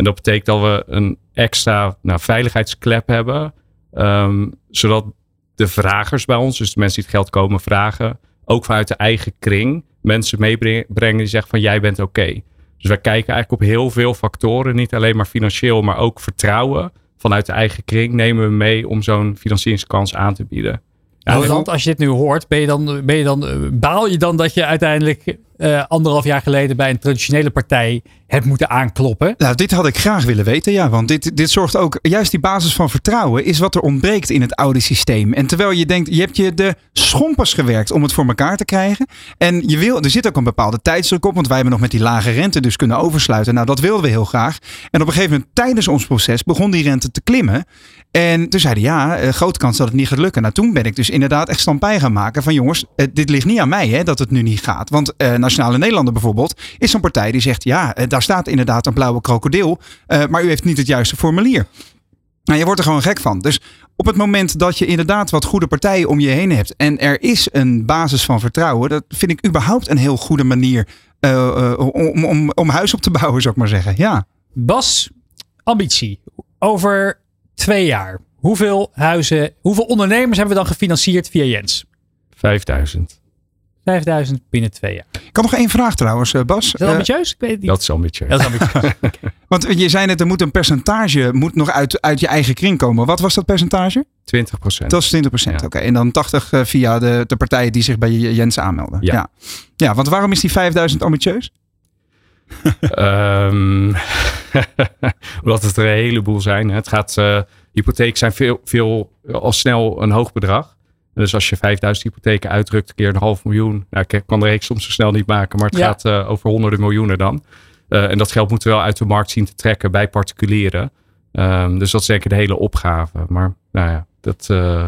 En dat betekent dat we een extra nou, veiligheidsklep hebben. ehm, zodat de vragers bij ons, dus de mensen die het geld komen vragen, ook vanuit de eigen kring mensen meebrengen die zeggen van jij bent oké. Dus wij kijken eigenlijk op heel veel factoren, niet alleen maar financieel, maar ook vertrouwen. Vanuit de eigen kring nemen we mee om zo'n financieringskans aan te bieden. Ja, Nou, en- want als je dit nu hoort, ben je dan, ben je dan, eh, baal je dan dat je uiteindelijk eh, anderhalf jaar geleden bij een traditionele partij hebt moeten aankloppen? Nou, dit had ik graag willen weten, ja. Want dit, dit zorgt ook, juist die basis van vertrouwen is wat er ontbreekt in het oude systeem. En terwijl je denkt, je hebt je de schompers gewerkt om het voor elkaar te krijgen. En je wil, er zit ook een bepaalde tijdsdruk op, want wij hebben nog met die lage rente dus kunnen oversluiten. Nou, dat wilden we heel graag. En op een gegeven moment, tijdens ons proces, begon die rente te klimmen. En toen zeiden ja, eh, grote kans dat het niet gaat lukken. Nou, toen ben ik dus inderdaad echt stampij gaan maken van jongens, eh, dit ligt niet aan mij hè, dat het nu niet gaat. Want eh, Nationale Nederlanden bijvoorbeeld is zo'n partij die zegt ja, eh, daar staat inderdaad een blauwe krokodil, eh, maar u heeft niet het juiste formulier. Nou, je wordt er gewoon gek van. Dus op het moment dat je inderdaad wat goede partijen om je heen hebt en er is een basis van vertrouwen, dat vind ik überhaupt een heel goede manier eh, eh, om, om, om huis op te bouwen, zou ik maar zeggen. Ja. Bas, ambitie. Over twee jaar. Hoeveel huizen, hoeveel ondernemers hebben we dan gefinancierd via Jens? 5000. 5000 binnen twee jaar. Is Ik had nog één vraag trouwens, eh, Bas. dat Eh, ambitieus? Ik weet het niet. Dat is ambitieus. Dat is ambitieus. want je zei net, er moet een percentage moet nog uit, uit je eigen kring komen. Wat was dat percentage? 20 procent. Dat is 20%. Ja. Oké, en dan 80 eh, via de, de partijen die zich bij Jens aanmelden. Ja. ja. Ja, want waarom is die 5000 ambitieus? Ehm, omdat het er een heleboel zijn. Het gaat, eh hypotheken zijn veel, veel al snel een hoog bedrag. Dus als je 5000 hypotheken uitdrukt, keer een half miljoen. Nou, ik kan de reeks soms zo snel niet maken, maar het Ja. gaat eh, over honderden miljoenen dan. Eh, en dat geld moeten we wel uit de markt zien te trekken bij particulieren. Ehm, dus dat is denk ik de hele opgave. Maar nou ja, dat. eh,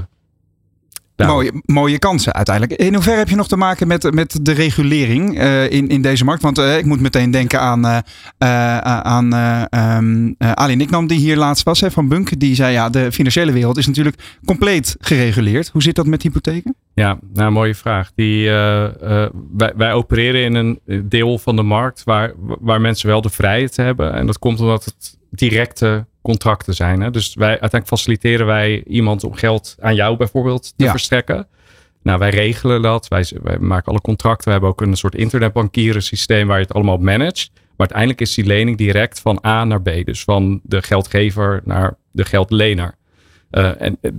nou, Mooie, mooie kansen uiteindelijk. In hoeverre heb je nog te maken met, met de regulering eh, in, in deze markt? Want eh, ik moet meteen denken aan, eh, aan eh, Ali Niknam, die hier laatst was hè, van Bunk. Die zei ja, de financiële wereld is natuurlijk compleet gereguleerd. Hoe zit dat met hypotheken? Ja, nou, mooie vraag. Die, wij, wij opereren in een deel van de markt waar, waar mensen wel de vrijheid hebben. En dat komt omdat het directe contracten zijn. Hè? Dus wij, uiteindelijk faciliteren wij iemand om geld aan jou bijvoorbeeld te Ja. verstrekken. Nou, wij regelen dat. Wij, wij maken alle contracten. We hebben ook een soort internetbankieren systeem waar je het allemaal op managt. Maar uiteindelijk is die lening direct van A naar B. Dus van de geldgever naar de geldlener. Eh, en eh,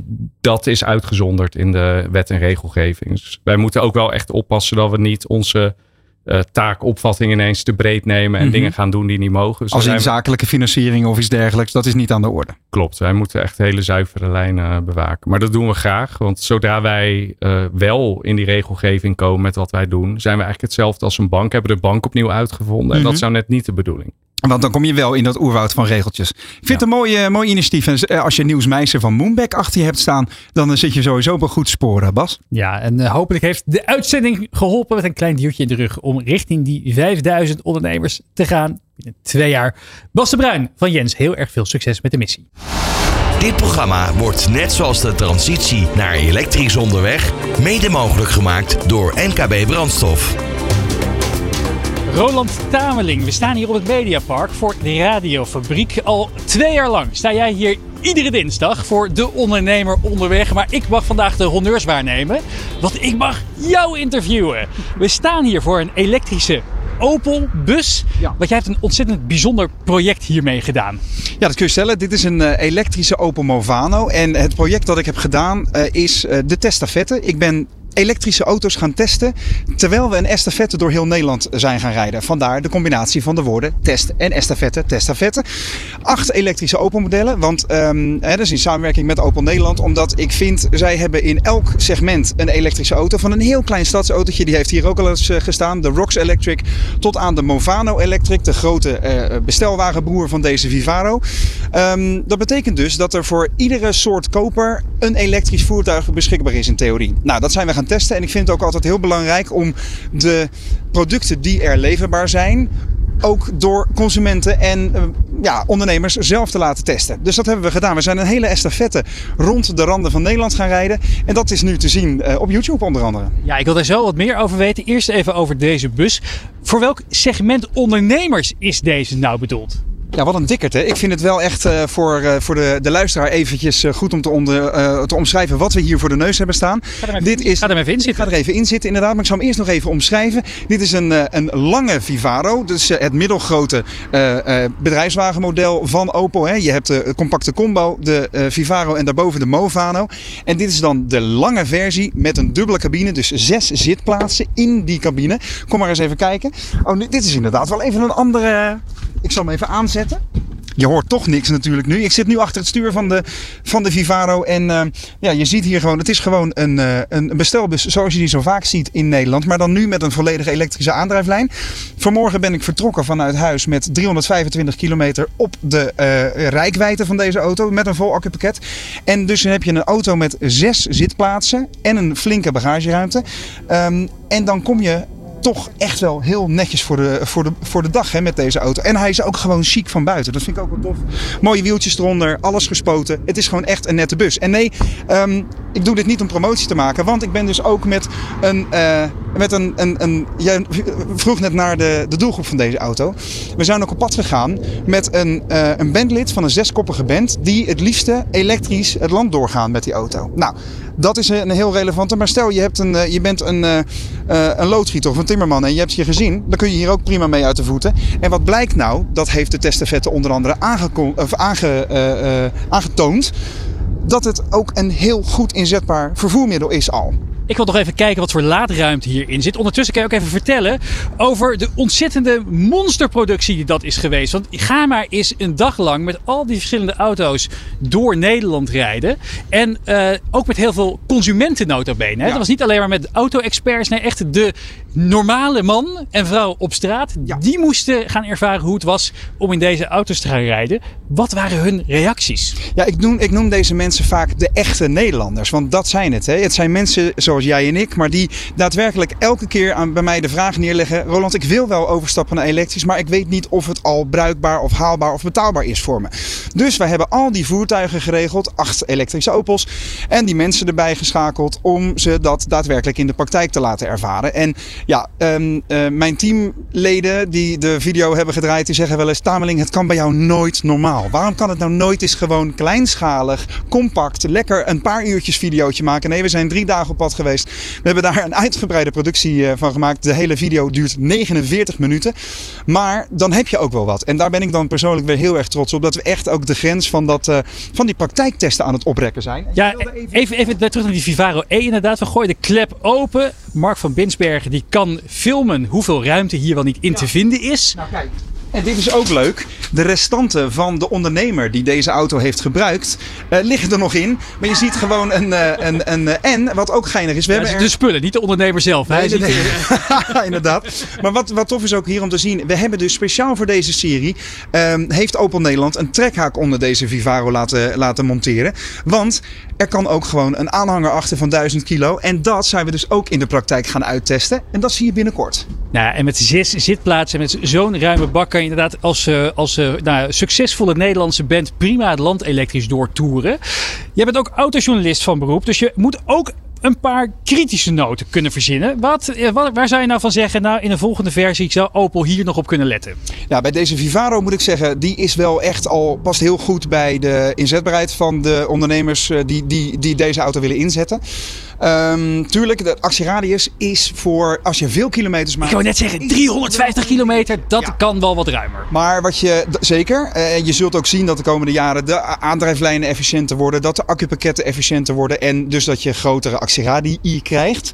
dat is uitgezonderd in de wet en regelgeving. Dus wij moeten ook wel echt oppassen dat we niet onze eh, taakopvatting ineens te breed nemen en Mhm. dingen gaan doen die niet mogen. Dus Als in zakelijke financiering of iets dergelijks, dat is niet aan de orde. Klopt, wij moeten echt hele zuivere lijnen eh, bewaken. Maar dat doen we graag, want zodra wij eh, wel in die regelgeving komen met wat wij doen, zijn we eigenlijk hetzelfde als een bank, hebben de bank opnieuw uitgevonden. En Mhm. dat zou net niet de bedoeling. Want dan kom je wel in dat oerwoud van regeltjes. Ik vind het een mooi, eh, mooi initiatief. En eh, als je Nieuws Meijser van Moonback achter je hebt staan, dan eh, zit je sowieso op een goed spoor, hè, Bas. Ja, en hopelijk heeft de uitzending geholpen met een klein duwtje in de rug om richting die 5000 ondernemers te gaan binnen twee jaar. Bas de Bruin van Jens, heel erg veel succes met de missie. Dit programma wordt net zoals de transitie naar elektrisch onderweg mede mogelijk gemaakt door NKB Brandstof. Roland Tameling, we staan hier op het Mediapark voor de radiofabriek. Al twee jaar lang sta jij hier iedere dinsdag voor de ondernemer onderweg. Maar ik mag vandaag de honneurs waarnemen, want ik mag jou interviewen. We staan hier voor een elektrische Opel bus. Ja. Want jij hebt een ontzettend bijzonder project hiermee gedaan. Ja, dat kun je stellen. Dit is een eh, elektrische Opel Movano. En het project dat ik heb gedaan eh, is eh, de testafette. Ik ben elektrische auto's gaan testen. Terwijl we een estafette door heel Nederland zijn gaan rijden. Vandaar de combinatie van de woorden test en estafette, testafette. Acht elektrische Opel modellen. Want ehm, hè, dat is in samenwerking met Opel Nederland. Omdat ik vind, zij hebben in elk segment een elektrische auto. Van een heel klein stadsautootje. Die heeft hier ook al eens eh, gestaan. De Rox Electric. Tot aan de Movano Electric. De grote eh, bestelwagenbroer van deze Vivaro. Ehm, dat betekent dus dat er voor iedere soort koper een elektrisch voertuig beschikbaar is in theorie. Nou, dat zijn we gaan testen. En ik vind het ook altijd heel belangrijk om de producten die er leverbaar zijn ook door consumenten en eh, ja, ondernemers zelf te laten testen. Dus dat hebben we gedaan. We zijn een hele estafette rond de randen van Nederland gaan rijden. En dat is nu te zien eh, op YouTube onder andere. Ja, ik wil daar zo wat meer over weten. Eerst even over deze bus. Voor welk segment ondernemers is deze nou bedoeld? Ja, wat een dikkerd. Hè? Ik vind het wel echt uh, voor, uh, voor de, de luisteraar eventjes uh, goed om te, onder, te omschrijven wat we hier voor de neus hebben staan. Ga er, even, Dit is, ga er even in zitten. Ga er even in zitten, inderdaad. Maar ik zal hem eerst nog even omschrijven. Dit is een, een lange Vivaro. Dus het middelgrote bedrijfswagenmodel van Opel. Hè? Je hebt de compacte combo, de Vivaro en daarboven de Movano. En dit is dan de lange versie met een dubbele cabine. Dus zes zitplaatsen in die cabine. Kom maar eens even kijken. Oh, dit is inderdaad wel even een andere... Ik zal hem even aanzetten. Je hoort toch niks natuurlijk nu. Ik zit nu achter het stuur van de, van de Vivaro. En uh, ja, je ziet hier gewoon, het is gewoon een, uh, een bestelbus zoals je die zo vaak ziet in Nederland. Maar dan nu met een volledige elektrische aandrijflijn. Vanmorgen ben ik vertrokken vanuit huis met 325 kilometer op de uh, rijkwijde van deze auto. Met een vol accupakket. En dus heb je een auto met zes zitplaatsen en een flinke bagageruimte. Um, en dan kom je toch echt wel heel netjes voor de, voor de, voor de dag hè, met deze auto. En hij is ook gewoon chic van buiten. Dat vind ik ook wel tof. Mooie wieltjes eronder, alles gespoten. Het is gewoon echt een nette bus. En nee, um, ik doe dit niet om promotie te maken. Want ik ben dus ook met een... Uh, met een, een, een, jij vroeg net naar de, de doelgroep van deze auto. We zijn ook op pad gegaan met een, uh, een bandlid van een zeskoppige band. Die het liefste elektrisch het land doorgaan met die auto. Nou, dat is een heel relevante. Maar stel je, hebt een, uh, je bent een, een loodgieter of een timmerman en je hebt je gezien. Dan kun je hier ook prima mee uit de voeten. En wat blijkt nou? Dat heeft de testafette onder andere of aange, aangetoond. Dat het ook een heel goed inzetbaar vervoermiddel is al. Ik wil nog even kijken wat voor laadruimte hierin zit. Ondertussen kan je ook even vertellen over de ontzettende monsterproductie die dat is geweest. Want ga maar eens een dag lang met al die verschillende auto's door Nederland rijden. En uh, ook met heel veel consumenten notabene. Ja. Dat was niet alleen maar met auto-experts. Nee, echt de normale man en vrouw op straat. Ja. Die moesten gaan ervaren hoe het was om in deze auto's te gaan rijden. Wat waren hun reacties? Ja, ik noem, ik noem deze mensen vaak de echte Nederlanders. Want dat zijn het. Hè. Het zijn mensen zoals jij en ik. Maar die daadwerkelijk elke keer aan, bij mij de vraag neerleggen. Roland, ik wil wel overstappen naar elektrisch. Maar ik weet niet of het al bruikbaar of haalbaar of betaalbaar is voor me. Dus wij hebben al die voertuigen geregeld. Acht elektrische Opels. En die mensen erbij geschakeld om ze dat daadwerkelijk in de praktijk te laten ervaren. En ja, um, uh, mijn teamleden die de video hebben gedraaid, die zeggen wel eens: Tameling, het kan bij jou nooit normaal. Waarom kan het nou nooit eens gewoon kleinschalig, compact, lekker een paar uurtjes videootje maken? Nee, we zijn drie dagen op pad geweest. We hebben daar een uitgebreide productie van gemaakt. De hele video duurt 49 minuten. Maar dan heb je ook wel wat. En daar ben ik dan persoonlijk weer heel erg trots op. Dat we echt ook de grens van, dat, uh, van die praktijktesten aan het oprekken zijn. Ja, even, even terug naar die Vivaro E inderdaad. We gooien de klep open. Mark van Binsbergen die kan filmen hoeveel ruimte hier wel niet in ja. te vinden is. Nou kijk. En dit is ook leuk. De restanten van de ondernemer die deze auto heeft gebruikt, uh, liggen er nog in. Maar je ziet gewoon een. Uh, een, een uh, en wat ook geinig is. We ja, hebben de spullen, niet de ondernemer zelf. Nee, nee, nee. Inderdaad. Maar wat, wat tof is ook hier om te zien. We hebben dus speciaal voor deze serie. Um, heeft Opel Nederland een trekhaak onder deze Vivaro laten, laten monteren. Want er kan ook gewoon een aanhanger achter van 1000 kilo. En dat zijn we dus ook in de praktijk gaan uittesten. En dat zie je binnenkort. Nou, en met zes zitplaatsen, met zo'n ruime bak kan je inderdaad als, uh, als uh, nou, succesvolle Nederlandse band prima het land elektrisch doortoeren. Je bent ook autojournalist van beroep, dus je moet ook een paar kritische noten kunnen verzinnen. Wat, wat, waar zou je nou van zeggen, nou in de volgende versie zou Opel hier nog op kunnen letten? Ja, bij deze Vivaro moet ik zeggen, die is wel echt al, past heel goed bij de inzetbaarheid van de ondernemers die, die, die deze auto willen inzetten. Um, tuurlijk, de actieradius is voor als je veel kilometers maakt. Ik wou net zeggen, 350 kilometer, dat ja. kan wel wat ruimer. Maar wat je, zeker, uh, je zult ook zien dat de komende jaren de aandrijflijnen efficiënter worden, dat de accupakketten efficiënter worden en dus dat je grotere actieradii krijgt.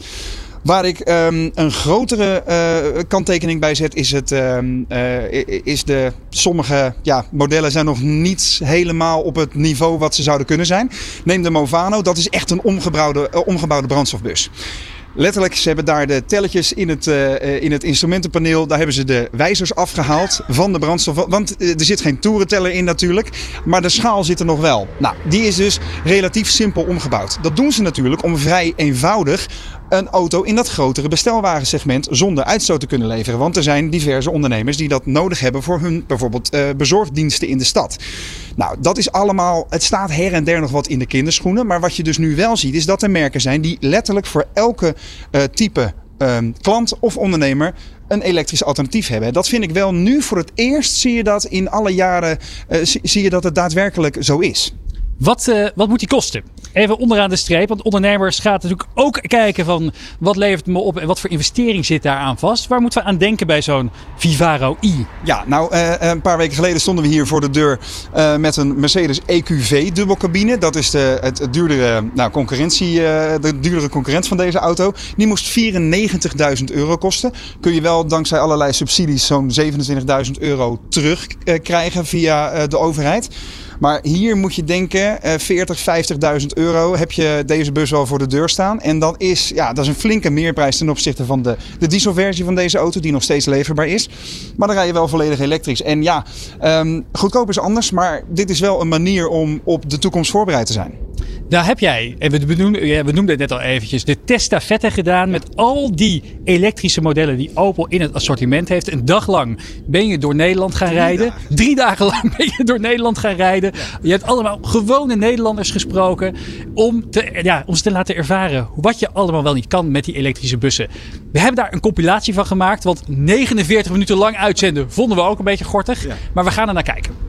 Waar ik um, een grotere uh, kanttekening bij zet, is, het, um, uh, is de sommige ja, modellen zijn nog niet helemaal op het niveau wat ze zouden kunnen zijn. Neem de Movano, dat is echt een omgebouwde, uh, omgebouwde brandstofbus. Letterlijk, ze hebben daar de telletjes in het, in het instrumentenpaneel. Daar hebben ze de wijzers afgehaald van de brandstof. Want er zit geen toerenteller in natuurlijk. Maar de schaal zit er nog wel. Nou, die is dus relatief simpel omgebouwd. Dat doen ze natuurlijk om vrij eenvoudig een auto in dat grotere bestelwagensegment zonder uitstoot te kunnen leveren. Want er zijn diverse ondernemers die dat nodig hebben voor hun bijvoorbeeld eh, bezorgdiensten in de stad. Nou, dat is allemaal, het staat her en der nog wat in de kinderschoenen. Maar wat je dus nu wel ziet, is dat er merken zijn die letterlijk voor elke eh, type ehm, klant of ondernemer een elektrisch alternatief hebben. Dat vind ik wel nu voor het eerst zie je dat in alle jaren eh, zie, zie je dat het daadwerkelijk zo is. Wat, eh, wat moet die kosten? Even onderaan de streep, want ondernemers gaan natuurlijk ook kijken van wat levert me op en wat voor investering zit daaraan vast. Waar moeten we aan denken bij zo'n Vivaro i? Ja, nou, eh, een paar weken geleden stonden we hier voor de deur eh, met een Mercedes EQV dubbelcabine. Dat is de, het, duurdere, nou, concurrentie, eh, de duurdere concurrent van deze auto. Die moest 94.000 euro kosten. Kun je wel dankzij allerlei subsidies zo'n 27.000 euro terugkrijgen via eh, de overheid. Maar hier moet je denken, eh 40, 50.000 euro heb je deze bus wel voor de deur staan. En dat is, ja, dat is een flinke meerprijs ten opzichte van de, de dieselversie van deze auto, die nog steeds leverbaar is. Maar dan rij je wel volledig elektrisch. En ja, ehm, goedkoop is anders, maar dit is wel een manier om op de toekomst voorbereid te zijn. Daar heb jij, en we benoemden, ja, we noemden het net al eventjes, de testafette gedaan met al die elektrische modellen die Opel in het assortiment heeft. Een dag lang ben je door Nederland gaan rijden. Drie dagen lang ben je door Nederland gaan rijden. Je hebt allemaal gewone Nederlanders gesproken om, te, ja, om ze te laten ervaren wat je allemaal wel niet kan met die elektrische bussen. We hebben daar een compilatie van gemaakt, want 49 minuten lang uitzenden vonden we ook een beetje gortig. Maar we gaan er naar kijken.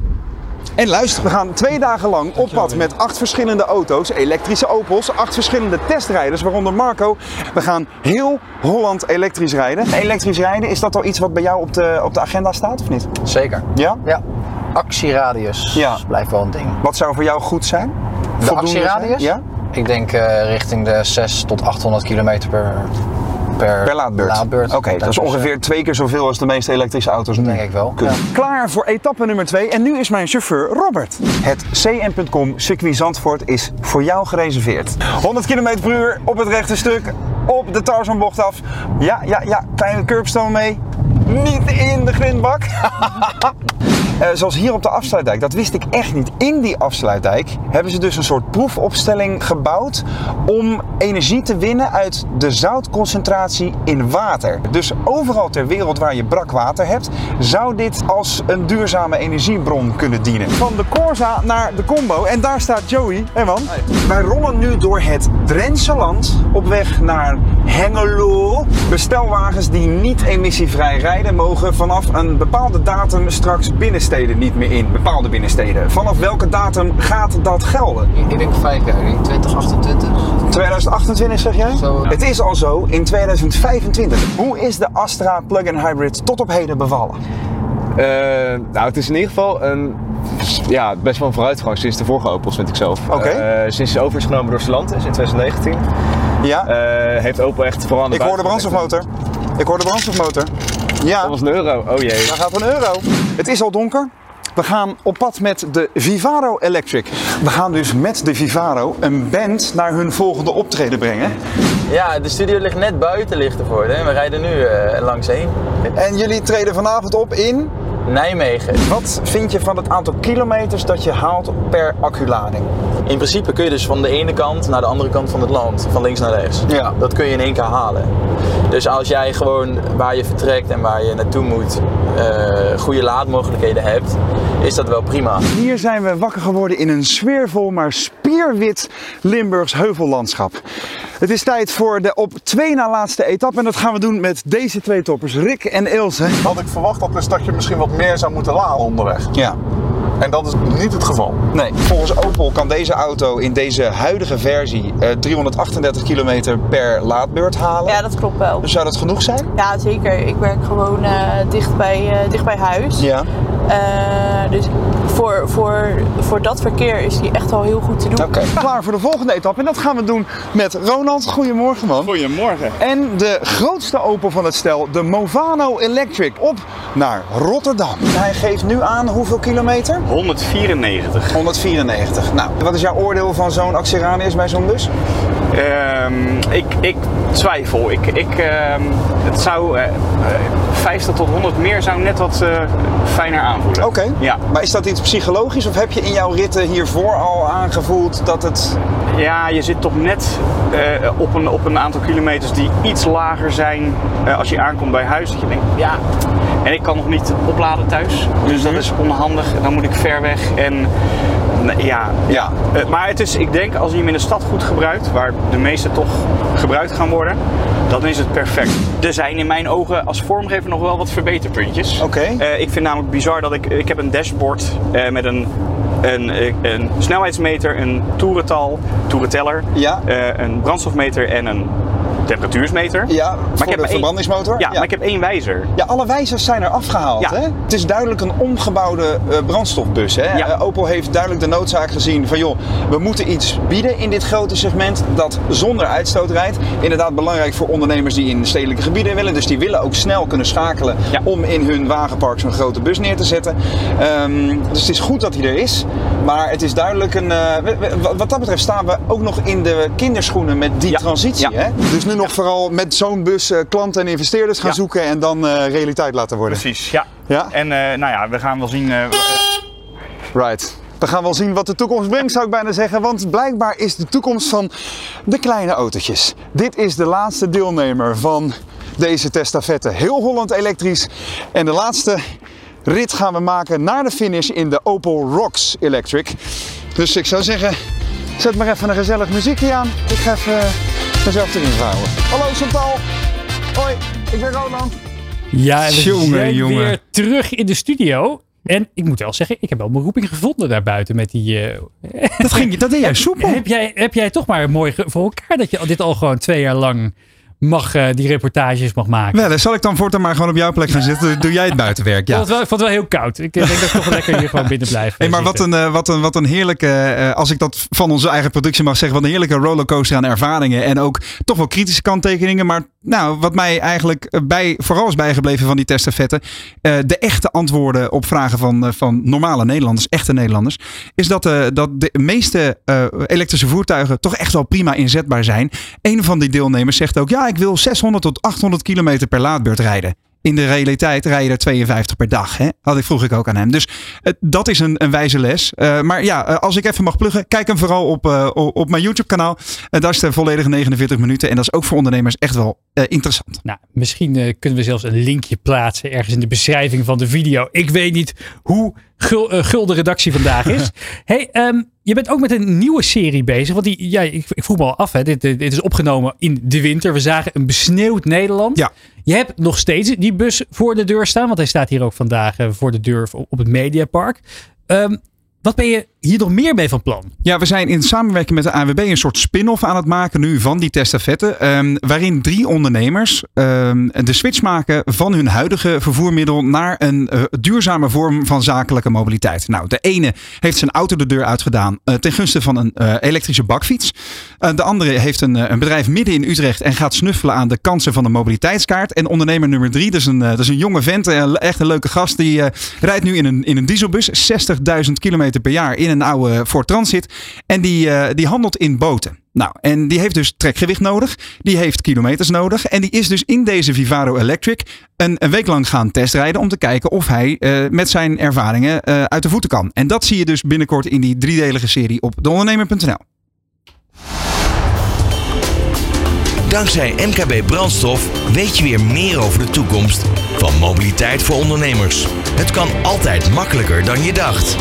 En luister, we gaan twee dagen lang op pad met acht verschillende auto's, elektrische Opels, acht verschillende testrijders, waaronder Marco. We gaan heel Holland elektrisch rijden. Elektrisch rijden, is dat al iets wat bij jou op de, op de agenda staat of niet? Zeker. Ja? Ja. Actieradius Ja. blijft wel een ding. Wat zou voor jou goed zijn? De Voldoende actieradius? zijn? Ja? Ik denk eh, richting de 6 tot 800 kilometer per, per, Per laadbeurt. Oké, dat is ongeveer twee keer zoveel als de meeste elektrische auto's nu. Denk ik wel. Klaar voor etappe nummer 2 en nu is mijn chauffeur Robert. Het CM.com circuit Zandvoort is voor jou gereserveerd. 100 km per uur op het rechte stuk, op de Tarzanbocht af. Ja, ja, ja, kleine curbstone mee. Niet in de grindbak. Eh, zoals hier op de afsluitdijk, dat wist ik echt niet. In die afsluitdijk hebben ze dus een soort proefopstelling gebouwd om energie te winnen uit de zoutconcentratie in water. Dus overal ter wereld waar je brak water hebt, zou dit als een duurzame energiebron kunnen dienen. Van de Corsa naar de Combo en daar staat Joey. Hé man. Wij rollen nu door het Drentse land op weg naar Hengelo. Bestelwagens die niet emissievrij rijden mogen vanaf een bepaalde datum straks binnensteden niet meer in. Bepaalde binnensteden. Vanaf welke datum gaat dat gelden? Ik denk vijf jaar, ik denk 2028. 2028 zeg jij? Zo. Het is al zo in 2025. Hoe is de Astra plug-in hybrid tot op heden bevallen? Eh, nou, het is in ieder geval een, ja, best wel een vooruitgang sinds de vorige Opels, vind ik zelf. Oké. Eh, sinds ze over is genomen door Stellantis in 2019, Ja, eh, heeft Opel echt vooral aan de ik hoor de brandstofmotor. Ik hoor de brandstofmotor. Ja, Dat was een euro. Oh jee. daar gaat een euro. Het is al donker. We gaan op pad met de Vivaro Electric. We gaan dus met de Vivaro een band naar hun volgende optreden brengen. Ja, de studio ligt net buiten, ervoor. Hè? We rijden nu eh, langs heen. En jullie treden vanavond op in. Nijmegen. Wat vind je van het aantal kilometers dat je haalt per acculading? In principe kun je dus van de ene kant naar de andere kant van het land, van links naar rechts. Ja. Dat kun je in één keer halen. Dus als jij gewoon waar je vertrekt en waar je naartoe moet, eh, goede laadmogelijkheden hebt, is dat wel prima. Hier zijn we wakker geworden in een sfeervol maar spierwit Limburgs heuvellandschap. Het is tijd voor de op twee na laatste etappe en dat gaan we doen met deze twee toppers, Rick en Ilse. had ik verwacht dat, dus dat je misschien wat meer zou moeten laden onderweg. Ja, En dat is niet het geval. nee. Volgens Opel kan deze auto in deze huidige versie eh, 338 kilometer per laadbeurt halen. Ja, dat klopt wel. Zou dat genoeg zijn? Ja, zeker. Ik werk gewoon eh, dicht, bij, eh, dicht bij huis. Ja. Eh, dus voor, voor, voor dat verkeer is die echt wel heel goed te doen. Oké. Klaar voor de volgende etappe en dat gaan we doen met Ronald. Goedemorgen man. Goedemorgen. En de grootste Opel van het stel, de Movano Electric, op naar Rotterdam. Hij geeft nu aan hoeveel kilometer? 194. 194. Nou, wat is jouw oordeel van zo'n actieradius bij zo'n bus? Ehm, ik, ik twijfel. Ik, ik, ehm, het zou eh, eh, 50 tot 100 meer zou net wat eh, fijner aanvoelen. Oké, Ja. maar is dat iets psychologisch of heb je in jouw ritten hiervoor al aangevoeld dat het... Ja, je zit toch net eh, op, een, op een aantal kilometers die iets lager zijn eh, als je aankomt bij huis. Dat je denkt, ja, en ik kan nog niet opladen thuis. Dus dat is onhandig. Dan moet ik ver weg. En ja, Ja. Eh, maar het is, ik denk als je hem in de stad goed gebruikt, waar de meeste toch gebruikt gaan worden, dan is het perfect. Er zijn in mijn ogen als vormgever nog wel wat verbeterpuntjes. Oké. Eh, ik vind namelijk bizar dat ik, ik heb een dashboard eh, met een, een, een snelheidsmeter, een toerental, toerenteller, Ja. eh, een brandstofmeter en een temperatuursmeter. Ja, voor ik heb de maar één- verbrandingsmotor? Ja, Ja. maar ik heb één wijzer. Ja, alle wijzers zijn er afgehaald. Ja. Hè? Het is duidelijk een omgebouwde eh, brandstofbus. Hè? Ja. Eh, Opel heeft duidelijk de noodzaak gezien van joh, we moeten iets bieden in dit grote segment dat zonder uitstoot rijdt. Inderdaad belangrijk voor ondernemers die in stedelijke gebieden willen. Dus die willen ook snel kunnen schakelen Ja. om in hun wagenpark zo'n grote bus neer te zetten. Ehm, dus het is goed dat hij er is. Maar het is duidelijk een. eh, wat- wat dat betreft staan we ook nog in de kinderschoenen met die Ja. transitie. Ja. Hè? Dus nu nog vooral met zo'n bus eh, klanten en investeerders gaan Ja. zoeken en dan eh, realiteit laten worden. Precies, ja. Ja? En eh, nou ja, we gaan wel zien. eh, Right. We gaan wel zien wat de toekomst brengt, zou ik bijna zeggen. Want blijkbaar is de toekomst van de kleine autootjes. Dit is de laatste deelnemer van deze testafette. Heel Holland elektrisch. En de laatste rit gaan we maken naar de finish in de Opel Rocks Electric. Dus ik zou zeggen, zet maar even een gezellig muziekje aan. Ik ga even mezelf erin vouwen. Hallo Chantal. Hoi, ik ben Roland. Ja, en we Jongen, zijn jongen. weer terug in de studio. En ik moet wel zeggen, ik heb wel mijn roeping gevonden daarbuiten met die... eh, Dat, ging, dat deed jij soepel. heb, jij, heb jij toch maar mooi voor elkaar dat je dit al gewoon twee jaar lang mag, eh, die reportages mag maken? Wel, zal ik dan voortaan maar gewoon op jouw plek gaan zitten? Doe jij het buitenwerk? Ik, vond het wel, ik vond het wel heel koud. Ik eh, denk dat ik toch lekker hier gewoon binnen blijf. Hey, eh, maar wat een, wat, een, wat een heerlijke, als ik dat van onze eigen productie mag zeggen, wat een heerlijke rollercoaster aan ervaringen. En ook toch wel kritische kanttekeningen. Maar nou, wat mij eigenlijk bij, vooral is bijgebleven van die testafetten, eh de echte antwoorden op vragen van, van normale Nederlanders, echte Nederlanders, is dat, dat de meeste elektrische voertuigen toch echt wel prima inzetbaar zijn. Een van die deelnemers zegt ook, ja, ik wil 600 tot 800 kilometer per laadbeurt rijden. In de realiteit rij je er 52 per dag. Hè? Had ik, vroeg ik ook aan hem. Dus eh, dat is een, een wijze les. Eh, maar ja, eh, als ik even mag pluggen, kijk hem vooral op, op mijn YouTube kanaal. Uh, daar is de volledige 49 minuten. En dat is ook voor ondernemers echt wel interessant. Nou, misschien kunnen we zelfs een linkje plaatsen ergens in de beschrijving van de video. Ik weet niet hoe gul, gul de redactie vandaag is. hey, ehm, je bent ook met een nieuwe serie bezig. Want die, ja, ik, ik vroeg me al af, hè, dit, dit is opgenomen in de winter. We zagen een besneeuwd Nederland. Ja. Je hebt nog steeds die bus voor de deur staan. Want hij staat hier ook vandaag eh, voor de deur op het Mediapark. Ehm, wat ben je hier nog meer mee van plan? Ja, we zijn in samenwerking met de ANWB een soort spin-off aan het maken nu van die testafette. ehm, waarin drie ondernemers ehm, de switch maken van hun huidige vervoermiddel naar een eh, duurzame vorm van zakelijke mobiliteit. Nou, de ene heeft zijn auto de deur uitgedaan eh, ten gunste van een eh, elektrische bakfiets. De andere heeft een, een bedrijf midden in Utrecht en gaat snuffelen aan de kansen van een mobiliteitskaart. En ondernemer nummer drie, dat is een, dat is een jonge vent, echt een leuke gast, die rijdt nu in een, in een dieselbus, 60.000 kilometer per jaar in een oude Ford Transit. En die, eh, die handelt in boten. Nou, en die heeft dus trekgewicht nodig. Die heeft kilometers nodig. En die is dus in deze Vivaro Electric een, week lang gaan testrijden. Om te kijken of hij eh, met zijn ervaringen eh, uit de voeten kan. En dat zie je dus binnenkort in die driedelige serie op deondernemer.nl. Dankzij MKB Brandstof weet je weer meer over de toekomst van mobiliteit voor ondernemers. Het kan altijd makkelijker dan je dacht.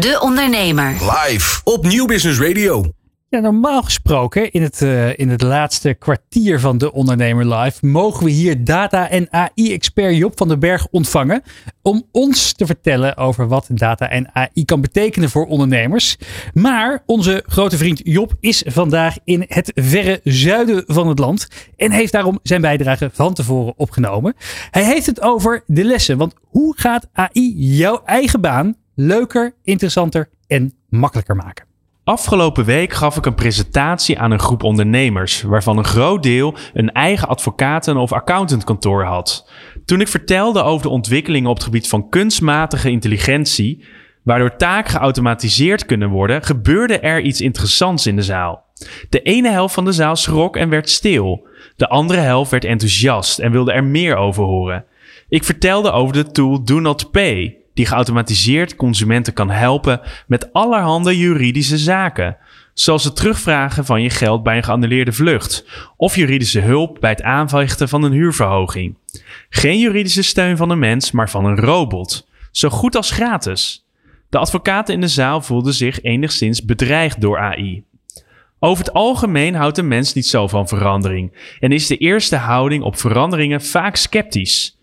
De Ondernemer. Live op Nieuw Business Radio. Ja, normaal gesproken in het, eh, in het laatste kwartier van de Ondernemer Live mogen we hier data- en AI-expert Job van den Berg ontvangen om ons te vertellen over wat data en AI kan betekenen voor ondernemers. Maar onze grote vriend Job is vandaag in het verre zuiden van het land en heeft daarom zijn bijdrage van tevoren opgenomen. Hij heeft het over de lessen, want hoe gaat AI jouw eigen baan leuker, interessanter en makkelijker maken? Afgelopen week gaf ik een presentatie aan een groep ondernemers, waarvan een groot deel een eigen advocaten- of accountantkantoor had. Toen ik vertelde over de ontwikkelingen op het gebied van kunstmatige intelligentie, waardoor taken geautomatiseerd kunnen worden, gebeurde er iets interessants in de zaal. De ene helft van de zaal schrok en werd stil. De andere helft werd enthousiast en wilde er meer over horen. Ik vertelde over de tool Do Not Pay, die geautomatiseerd consumenten kan helpen met allerhande juridische zaken. Zoals het terugvragen van je geld bij een geannuleerde vlucht. Of juridische hulp bij het aanvechten van een huurverhoging. Geen juridische steun van een mens, maar van een robot. Zo goed als gratis. De advocaten in de zaal voelden zich enigszins bedreigd door AI. Over het algemeen houdt een mens niet zo van verandering en is de eerste houding op veranderingen vaak sceptisch.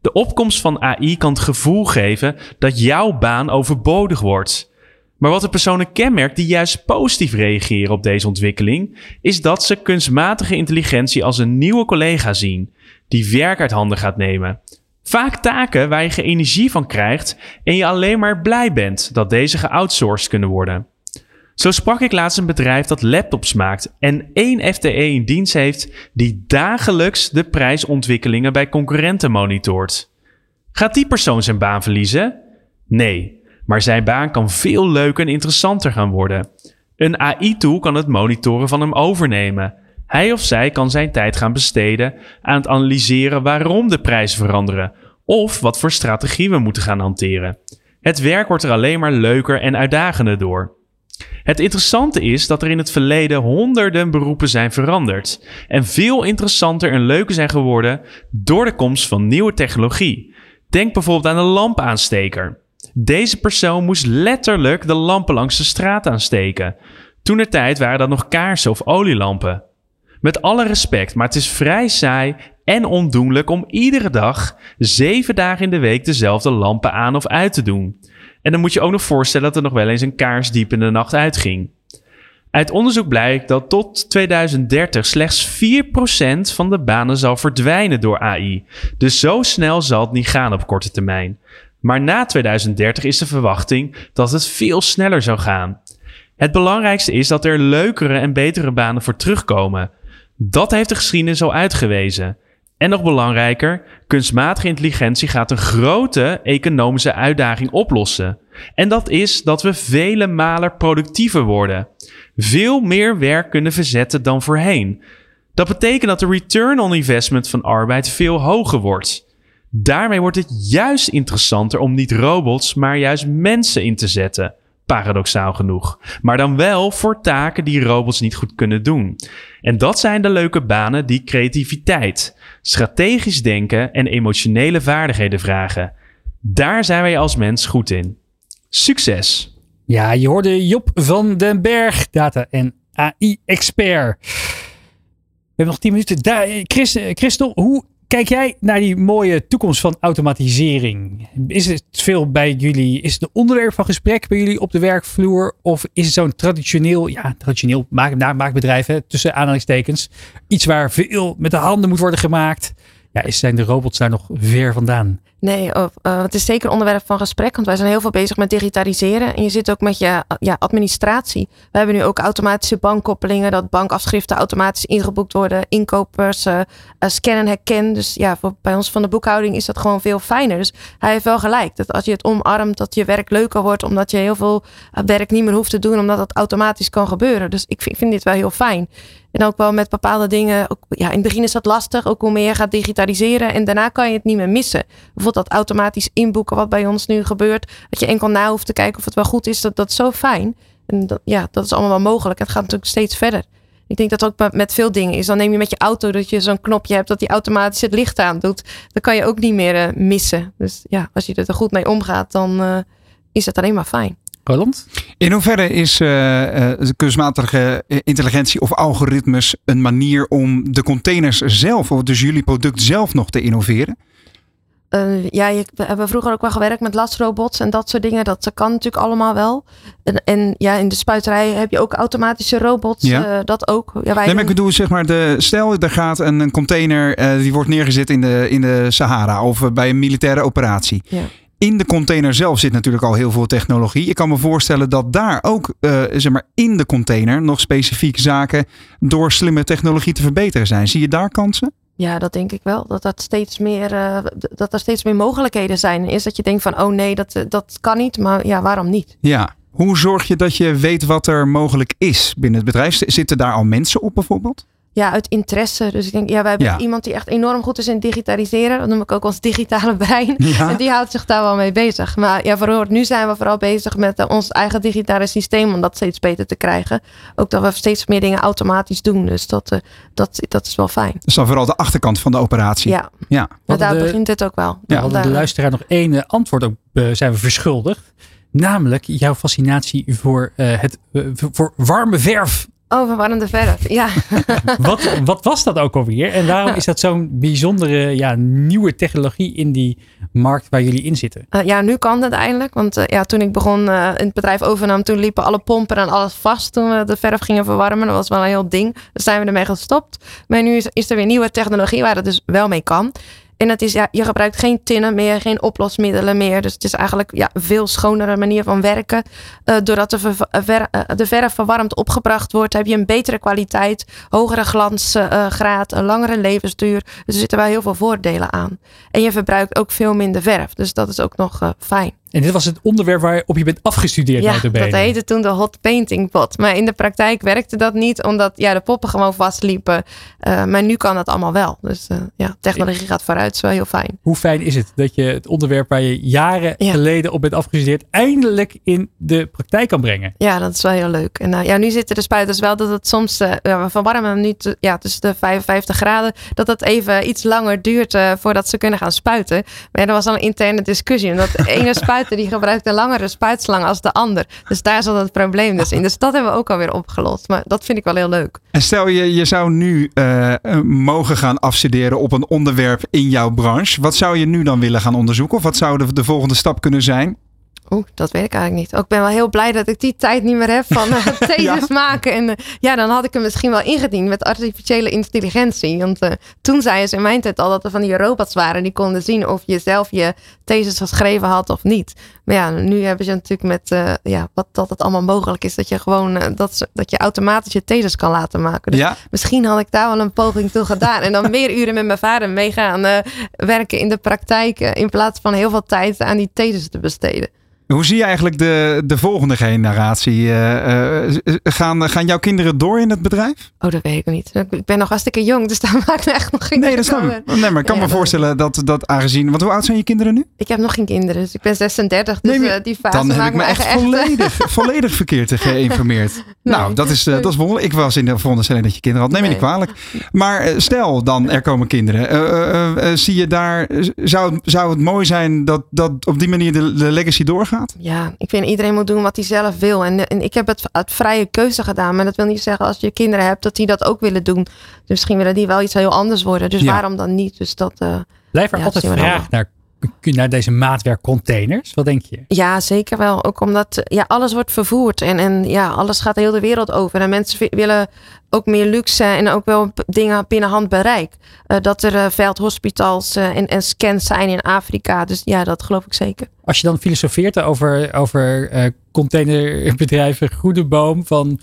De opkomst van AI kan het gevoel geven dat jouw baan overbodig wordt. Maar wat de personen kenmerkt die juist positief reageren op deze ontwikkeling, is dat ze kunstmatige intelligentie als een nieuwe collega zien, die werk uit handen gaat nemen. Vaak taken waar je energie van krijgt en je alleen maar blij bent dat deze geoutsourced kunnen worden. Zo sprak ik laatst een bedrijf dat laptops maakt en één FTE in dienst heeft die dagelijks de prijsontwikkelingen bij concurrenten monitort. Gaat die persoon zijn baan verliezen? Nee, maar zijn baan kan veel leuker en interessanter gaan worden. Een AI-tool kan het monitoren van hem overnemen. Hij of zij kan zijn tijd gaan besteden aan het analyseren waarom de prijzen veranderen of wat voor strategie we moeten gaan hanteren. Het werk wordt er alleen maar leuker en uitdagender door. Het interessante is dat er in het verleden honderden beroepen zijn veranderd en veel interessanter en leuker zijn geworden door de komst van nieuwe technologie. Denk bijvoorbeeld aan de lampaansteker. Deze persoon moest letterlijk de lampen langs de straat aansteken. Toen de tijd waren dat nog kaarsen of olielampen. Met alle respect, maar het is vrij saai en ondoenlijk om iedere dag, zeven dagen in de week, dezelfde lampen aan of uit te doen. En dan moet je ook nog voorstellen dat er nog wel eens een kaars diep in de nacht uitging. Uit onderzoek blijkt dat tot 2030 slechts 4% van de banen zal verdwijnen door AI. Dus zo snel zal het niet gaan op korte termijn. Maar na 2030 is de verwachting dat het veel sneller zou gaan. Het belangrijkste is dat er leukere en betere banen voor terugkomen. Dat heeft de geschiedenis al uitgewezen. En nog belangrijker, kunstmatige intelligentie gaat een grote economische uitdaging oplossen. En dat is dat we vele malen productiever worden. Veel meer werk kunnen verzetten dan voorheen. Dat betekent dat de return on investment van arbeid veel hoger wordt. Daarmee wordt het juist interessanter om niet robots, maar juist mensen in te zetten. Paradoxaal genoeg. Maar dan wel voor taken die robots niet goed kunnen doen. En dat zijn de leuke banen die creativiteit, strategisch denken en emotionele vaardigheden vragen. Daar zijn wij als mens goed in. Succes! Ja, je hoorde Job van den Berg, data- en AI-expert. We hebben nog 10 minuten. Daar, Chris, Christel, hoe kijk jij naar die mooie toekomst van automatisering? Is het veel bij jullie? Is het een onderwerp van gesprek bij jullie op de werkvloer? Of is het zo'n traditioneel, ja, traditioneel maak, maakbedrijf, tussen aanhalingstekens, iets waar veel met de handen moet worden gemaakt? Ja, zijn de robots daar nog ver vandaan? Nee, uh, het is zeker een onderwerp van gesprek, want wij zijn heel veel bezig met digitaliseren. En je zit ook met je ja, administratie. We hebben nu ook automatische bankkoppelingen, dat bankafschriften automatisch ingeboekt worden, inkopers uh, scannen herkennen. Dus ja, voor, bij ons van de boekhouding is dat gewoon veel fijner. Dus hij heeft wel gelijk, dat als je het omarmt, dat je werk leuker wordt, omdat je heel veel werk niet meer hoeft te doen, omdat dat automatisch kan gebeuren. Dus ik vind dit wel heel fijn. En ook wel met bepaalde dingen. Ook, ja, in het begin is dat lastig. Ook hoe meer je gaat digitaliseren. En daarna kan je het niet meer missen. Bijvoorbeeld dat automatisch inboeken wat bij ons nu gebeurt. Dat je enkel na hoeft te kijken of het wel goed is. Dat, dat is zo fijn. En dat, ja, dat is allemaal wel mogelijk. Het gaat natuurlijk steeds verder. Ik denk dat ook met veel dingen is. Dan neem je met je auto dat je zo'n knopje hebt dat die automatisch het licht aan doet. Dan kan je ook niet meer uh, missen. Dus ja, als je er goed mee omgaat, dan uh, is het alleen maar fijn. Roland? In hoeverre is uh, kunstmatige intelligentie of algoritmes een manier om de containers zelf, of dus jullie product zelf nog te innoveren? Uh, ja, je, we hebben vroeger ook wel gewerkt met lasrobots en dat soort dingen. Dat kan natuurlijk allemaal wel. En, en ja, in de spuiterij heb je ook automatische robots. Ja. Uh, dat ook. Ja, wij nee, maar ik bedoel, zeg maar, de, stel er gaat een, een container, uh, die wordt neergezet in de, in de Sahara of bij een militaire operatie. Ja. In de container zelf zit natuurlijk al heel veel technologie. Ik kan me voorstellen dat daar ook, zeg maar, in de container nog specifiek zaken door slimme technologie te verbeteren zijn. Zie je daar kansen? Ja, dat denk ik wel. Dat, dat, steeds meer, uh, dat er steeds meer mogelijkheden zijn. Is dat je denkt van, oh nee, dat, dat kan niet. Maar ja, waarom niet? Ja, Hoe zorg je dat je weet wat er mogelijk is binnen het bedrijf? Zitten daar al mensen op bijvoorbeeld? Ja, uit interesse. Dus ik denk, ja, wij hebben Ja. iemand die echt enorm goed is in digitaliseren. Dat noem ik ook ons digitale brein. Ja. En die houdt zich daar wel mee bezig. Maar ja, vooral nu zijn we vooral bezig met eh, ons eigen digitale systeem om dat steeds beter te krijgen. Ook dat we steeds meer dingen automatisch doen. Dus dat, eh, dat, dat is wel fijn. Dat is dan vooral de achterkant van de operatie. Ja. ja. Maar daar de- begint het ook wel. Ja, Want hadden de luisteraar nog één eh, antwoord ook zijn we verschuldigd. Namelijk jouw fascinatie voor, eh, het, voor warme verf. Oh, verf. Ja. Wat, wat was dat ook alweer? En waarom is dat zo'n bijzondere ja, nieuwe technologie in die markt waar jullie in zitten? Eh, ja, nu kan dat eindelijk. Want eh, ja, toen ik begon eh, in het bedrijf overnam, toen liepen alle pompen en alles vast toen we de verf gingen verwarmen. Dat was wel een heel ding. Dus zijn we ermee gestopt. Maar nu is, is er weer nieuwe technologie waar het dus wel mee kan. En dat is, ja, je gebruikt geen tinnen meer, geen oplosmiddelen meer. Dus het is eigenlijk ja, een veel schonere manier van werken. Eh, doordat de, ver- eh, eh, verf verwarmd opgebracht wordt, heb je een betere kwaliteit, hogere glansgraad, een langere levensduur. Dus er zitten wel heel veel voordelen aan. En je verbruikt ook veel minder verf. Dus dat is ook nog fijn. En dit was het onderwerp waarop je bent afgestudeerd. Ja, dat heette toen de hot painting pot. Maar in de praktijk werkte dat niet, omdat ja, de poppen gewoon vastliepen. Eh, maar nu kan dat allemaal wel. Dus eh, ja, technologie gaat vooruit, is wel heel fijn. Hoe fijn is het dat je het onderwerp waar je jaren geleden op bent afgestudeerd, eindelijk in de praktijk kan brengen? Ja, dat is wel heel leuk. En uh, ja, nu zitten de spuiters wel dat het soms, uh, we verwarmen nu ja, tussen de 55 graden, dat het even iets langer duurt voordat ze kunnen gaan spuiten. Maar er was al een interne discussie, omdat de ene spuiter die gebruikt een langere spuitslang als de ander. Dus daar zat het probleem dus in. Dus dat hebben we ook alweer opgelost. Maar dat vind ik wel heel leuk. En stel je, je zou nu uh, mogen gaan afstuderen op een onderwerp in jouw branche. Wat zou je nu dan willen gaan onderzoeken? Of wat zou de, de volgende stap kunnen zijn? Oeh, dat weet ik eigenlijk niet. Ook ben wel heel blij dat ik die tijd niet meer heb van uh, thesis ja. maken. En uh, ja, dan had ik hem misschien wel ingediend met artificiële intelligentie. Want uh, toen zeiden ze in mijn tijd al dat er van die robots waren die konden zien of je zelf je thesis geschreven had of niet. Maar ja, nu hebben ze natuurlijk met uh, ja, wat dat het allemaal mogelijk is. Dat je gewoon dat, dat je automatisch je thesis kan laten maken. Dus ja. misschien had ik daar wel een poging toe gedaan. En dan meer uren met mijn vader meegaan uh, werken in de praktijk. in plaats van heel veel tijd aan die thesis te besteden. Hoe zie je eigenlijk de, de volgende generatie? Uh, uh, gaan, gaan jouw kinderen door in het bedrijf? Oh, dat weet ik niet. Ik ben nog hartstikke jong, dus daar maakt me echt nog geen Nee, dat snap ik. Nee, maar ik kan ja, me voorstellen dat, dat aangezien... Want hoe oud zijn je kinderen nu? Ik heb nog geen kinderen, dus ik ben 36. Dus nee, uh, die fase dan heb maakt ik me echt, echt volledig, volledig verkeerd geïnformeerd. nee, nou, dat is, dat is wonderlijk. Ik was in de veronderstelling dat je kinderen had. Neem nee. me niet kwalijk. Maar stel dan, er komen kinderen. zie je daar... Zou, zou het mooi zijn dat, dat op die manier de, de legacy doorgaat? Ja, ik vind iedereen moet doen wat hij zelf wil. En, en ik heb het uit vrije keuze gedaan. Maar dat wil niet zeggen als je kinderen hebt dat die dat ook willen doen. Dus misschien willen die wel iets heel anders worden. Dus ja. waarom dan niet? Dus dat. Uh, Blijf er ja, altijd vraag naar, naar deze maatwerkcontainers. Wat denk je? Ja, zeker wel. Ook omdat ja, alles wordt vervoerd. En, en ja, alles gaat heel de wereld over. En mensen willen ook meer luxe en ook wel dingen binnen handbereik. Uh, dat er uh, veldhospitals uh, en, en, scans zijn in Afrika. Dus ja, dat geloof ik zeker. Als je dan filosofeert over, over containerbedrijven, Goede Boom, van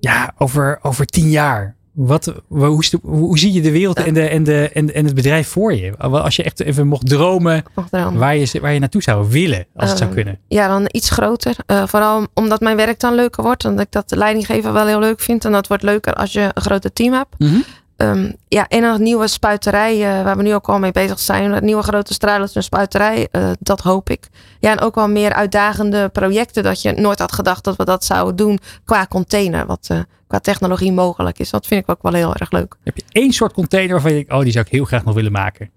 ja, over, over tien jaar. Wat, hoe, hoe, zie je de wereld en, de, en, de, en, en het bedrijf voor je? Als je echt even mocht dromen, mocht dromen. Waar, je, waar je naartoe zou willen, als het zou kunnen. Ja, dan iets groter. Uh, vooral omdat mijn werk dan leuker wordt. Omdat ik dat leidinggeven wel heel leuk vind. En dat wordt leuker als je een groter team hebt. Mhm. Mm -hmm. Um, ja, en een nieuwe spuiterij, uh, waar we nu ook al mee bezig zijn. Een nieuwe grote stralers en spuiterij, uh, dat hoop ik. Ja, en ook wel meer uitdagende projecten. Dat je nooit had gedacht dat we dat zouden doen qua container. Wat uh, qua technologie mogelijk is. Dat vind ik ook wel heel erg leuk. Heb je één soort container waarvan je denkt, oh, die zou ik heel graag nog willen maken?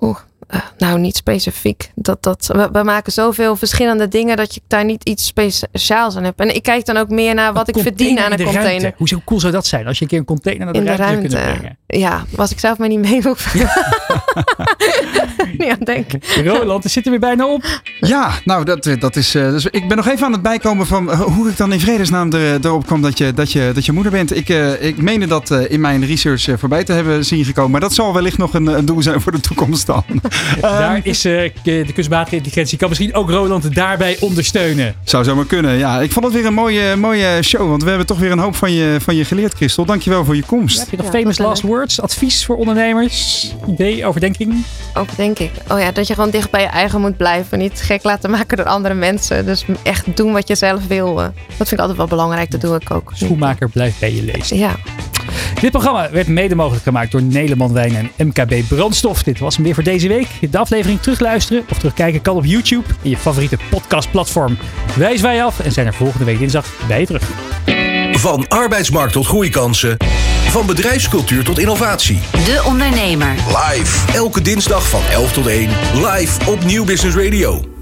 Oeh, uh, nou niet specifiek. Dat, dat, we, we, maken zoveel verschillende dingen dat je daar niet iets speciaals aan hebt. En ik kijk dan ook meer naar wat ik verdien aan een container. Ruimte. Hoe zo cool zou dat zijn als je een keer een container naar de, in de ruimte, ruimte kunt brengen? Ja, was ik zelf maar niet mee hoeven. Ja. ja, denk Roland, er zitten weer bijna op. Ja, nou, dat, dat is. Uh, dus ik ben nog even aan het bijkomen van hoe ik dan in vredesnaam er, erop kwam dat je, dat, je, dat je moeder bent. Ik, uh, ik meende dat in mijn research voorbij te hebben zien gekomen. Maar dat zal wellicht nog een, een doel zijn voor de toekomst dan. Daar is eh, de kunstmatige intelligentie. Kan misschien ook Roland daarbij ondersteunen. Zou zomaar kunnen, ja. Ik vond het weer een mooie, mooie show, want we hebben toch weer een hoop van je, van je geleerd, Christel. Dankjewel voor je komst. Heb je nog famous last words? Advies voor ondernemers? Idee, overdenking? Ook denk ik. Oh ja, dat je gewoon dicht bij je eigen moet blijven. Niet gek laten maken door andere mensen. Dus echt doen wat je zelf wil. eh. Dat vind ik altijd wel belangrijk. Dat doe ik ook. Schoenmaker blijft bij je lezen. Ja. Dit programma werd mede mogelijk gemaakt door Nederland Wijn en MKB Brandstof. Dit was hem weer voor deze week. De aflevering terugluisteren of terugkijken kan op YouTube in je favoriete podcastplatform. Wij zwaaien af en zijn er volgende week dinsdag bij je terug. Van arbeidsmarkt tot groeikansen. Van bedrijfscultuur tot innovatie. De Ondernemer. Live. Elke dinsdag van 11 tot 1. Live op Nieuw Business Radio.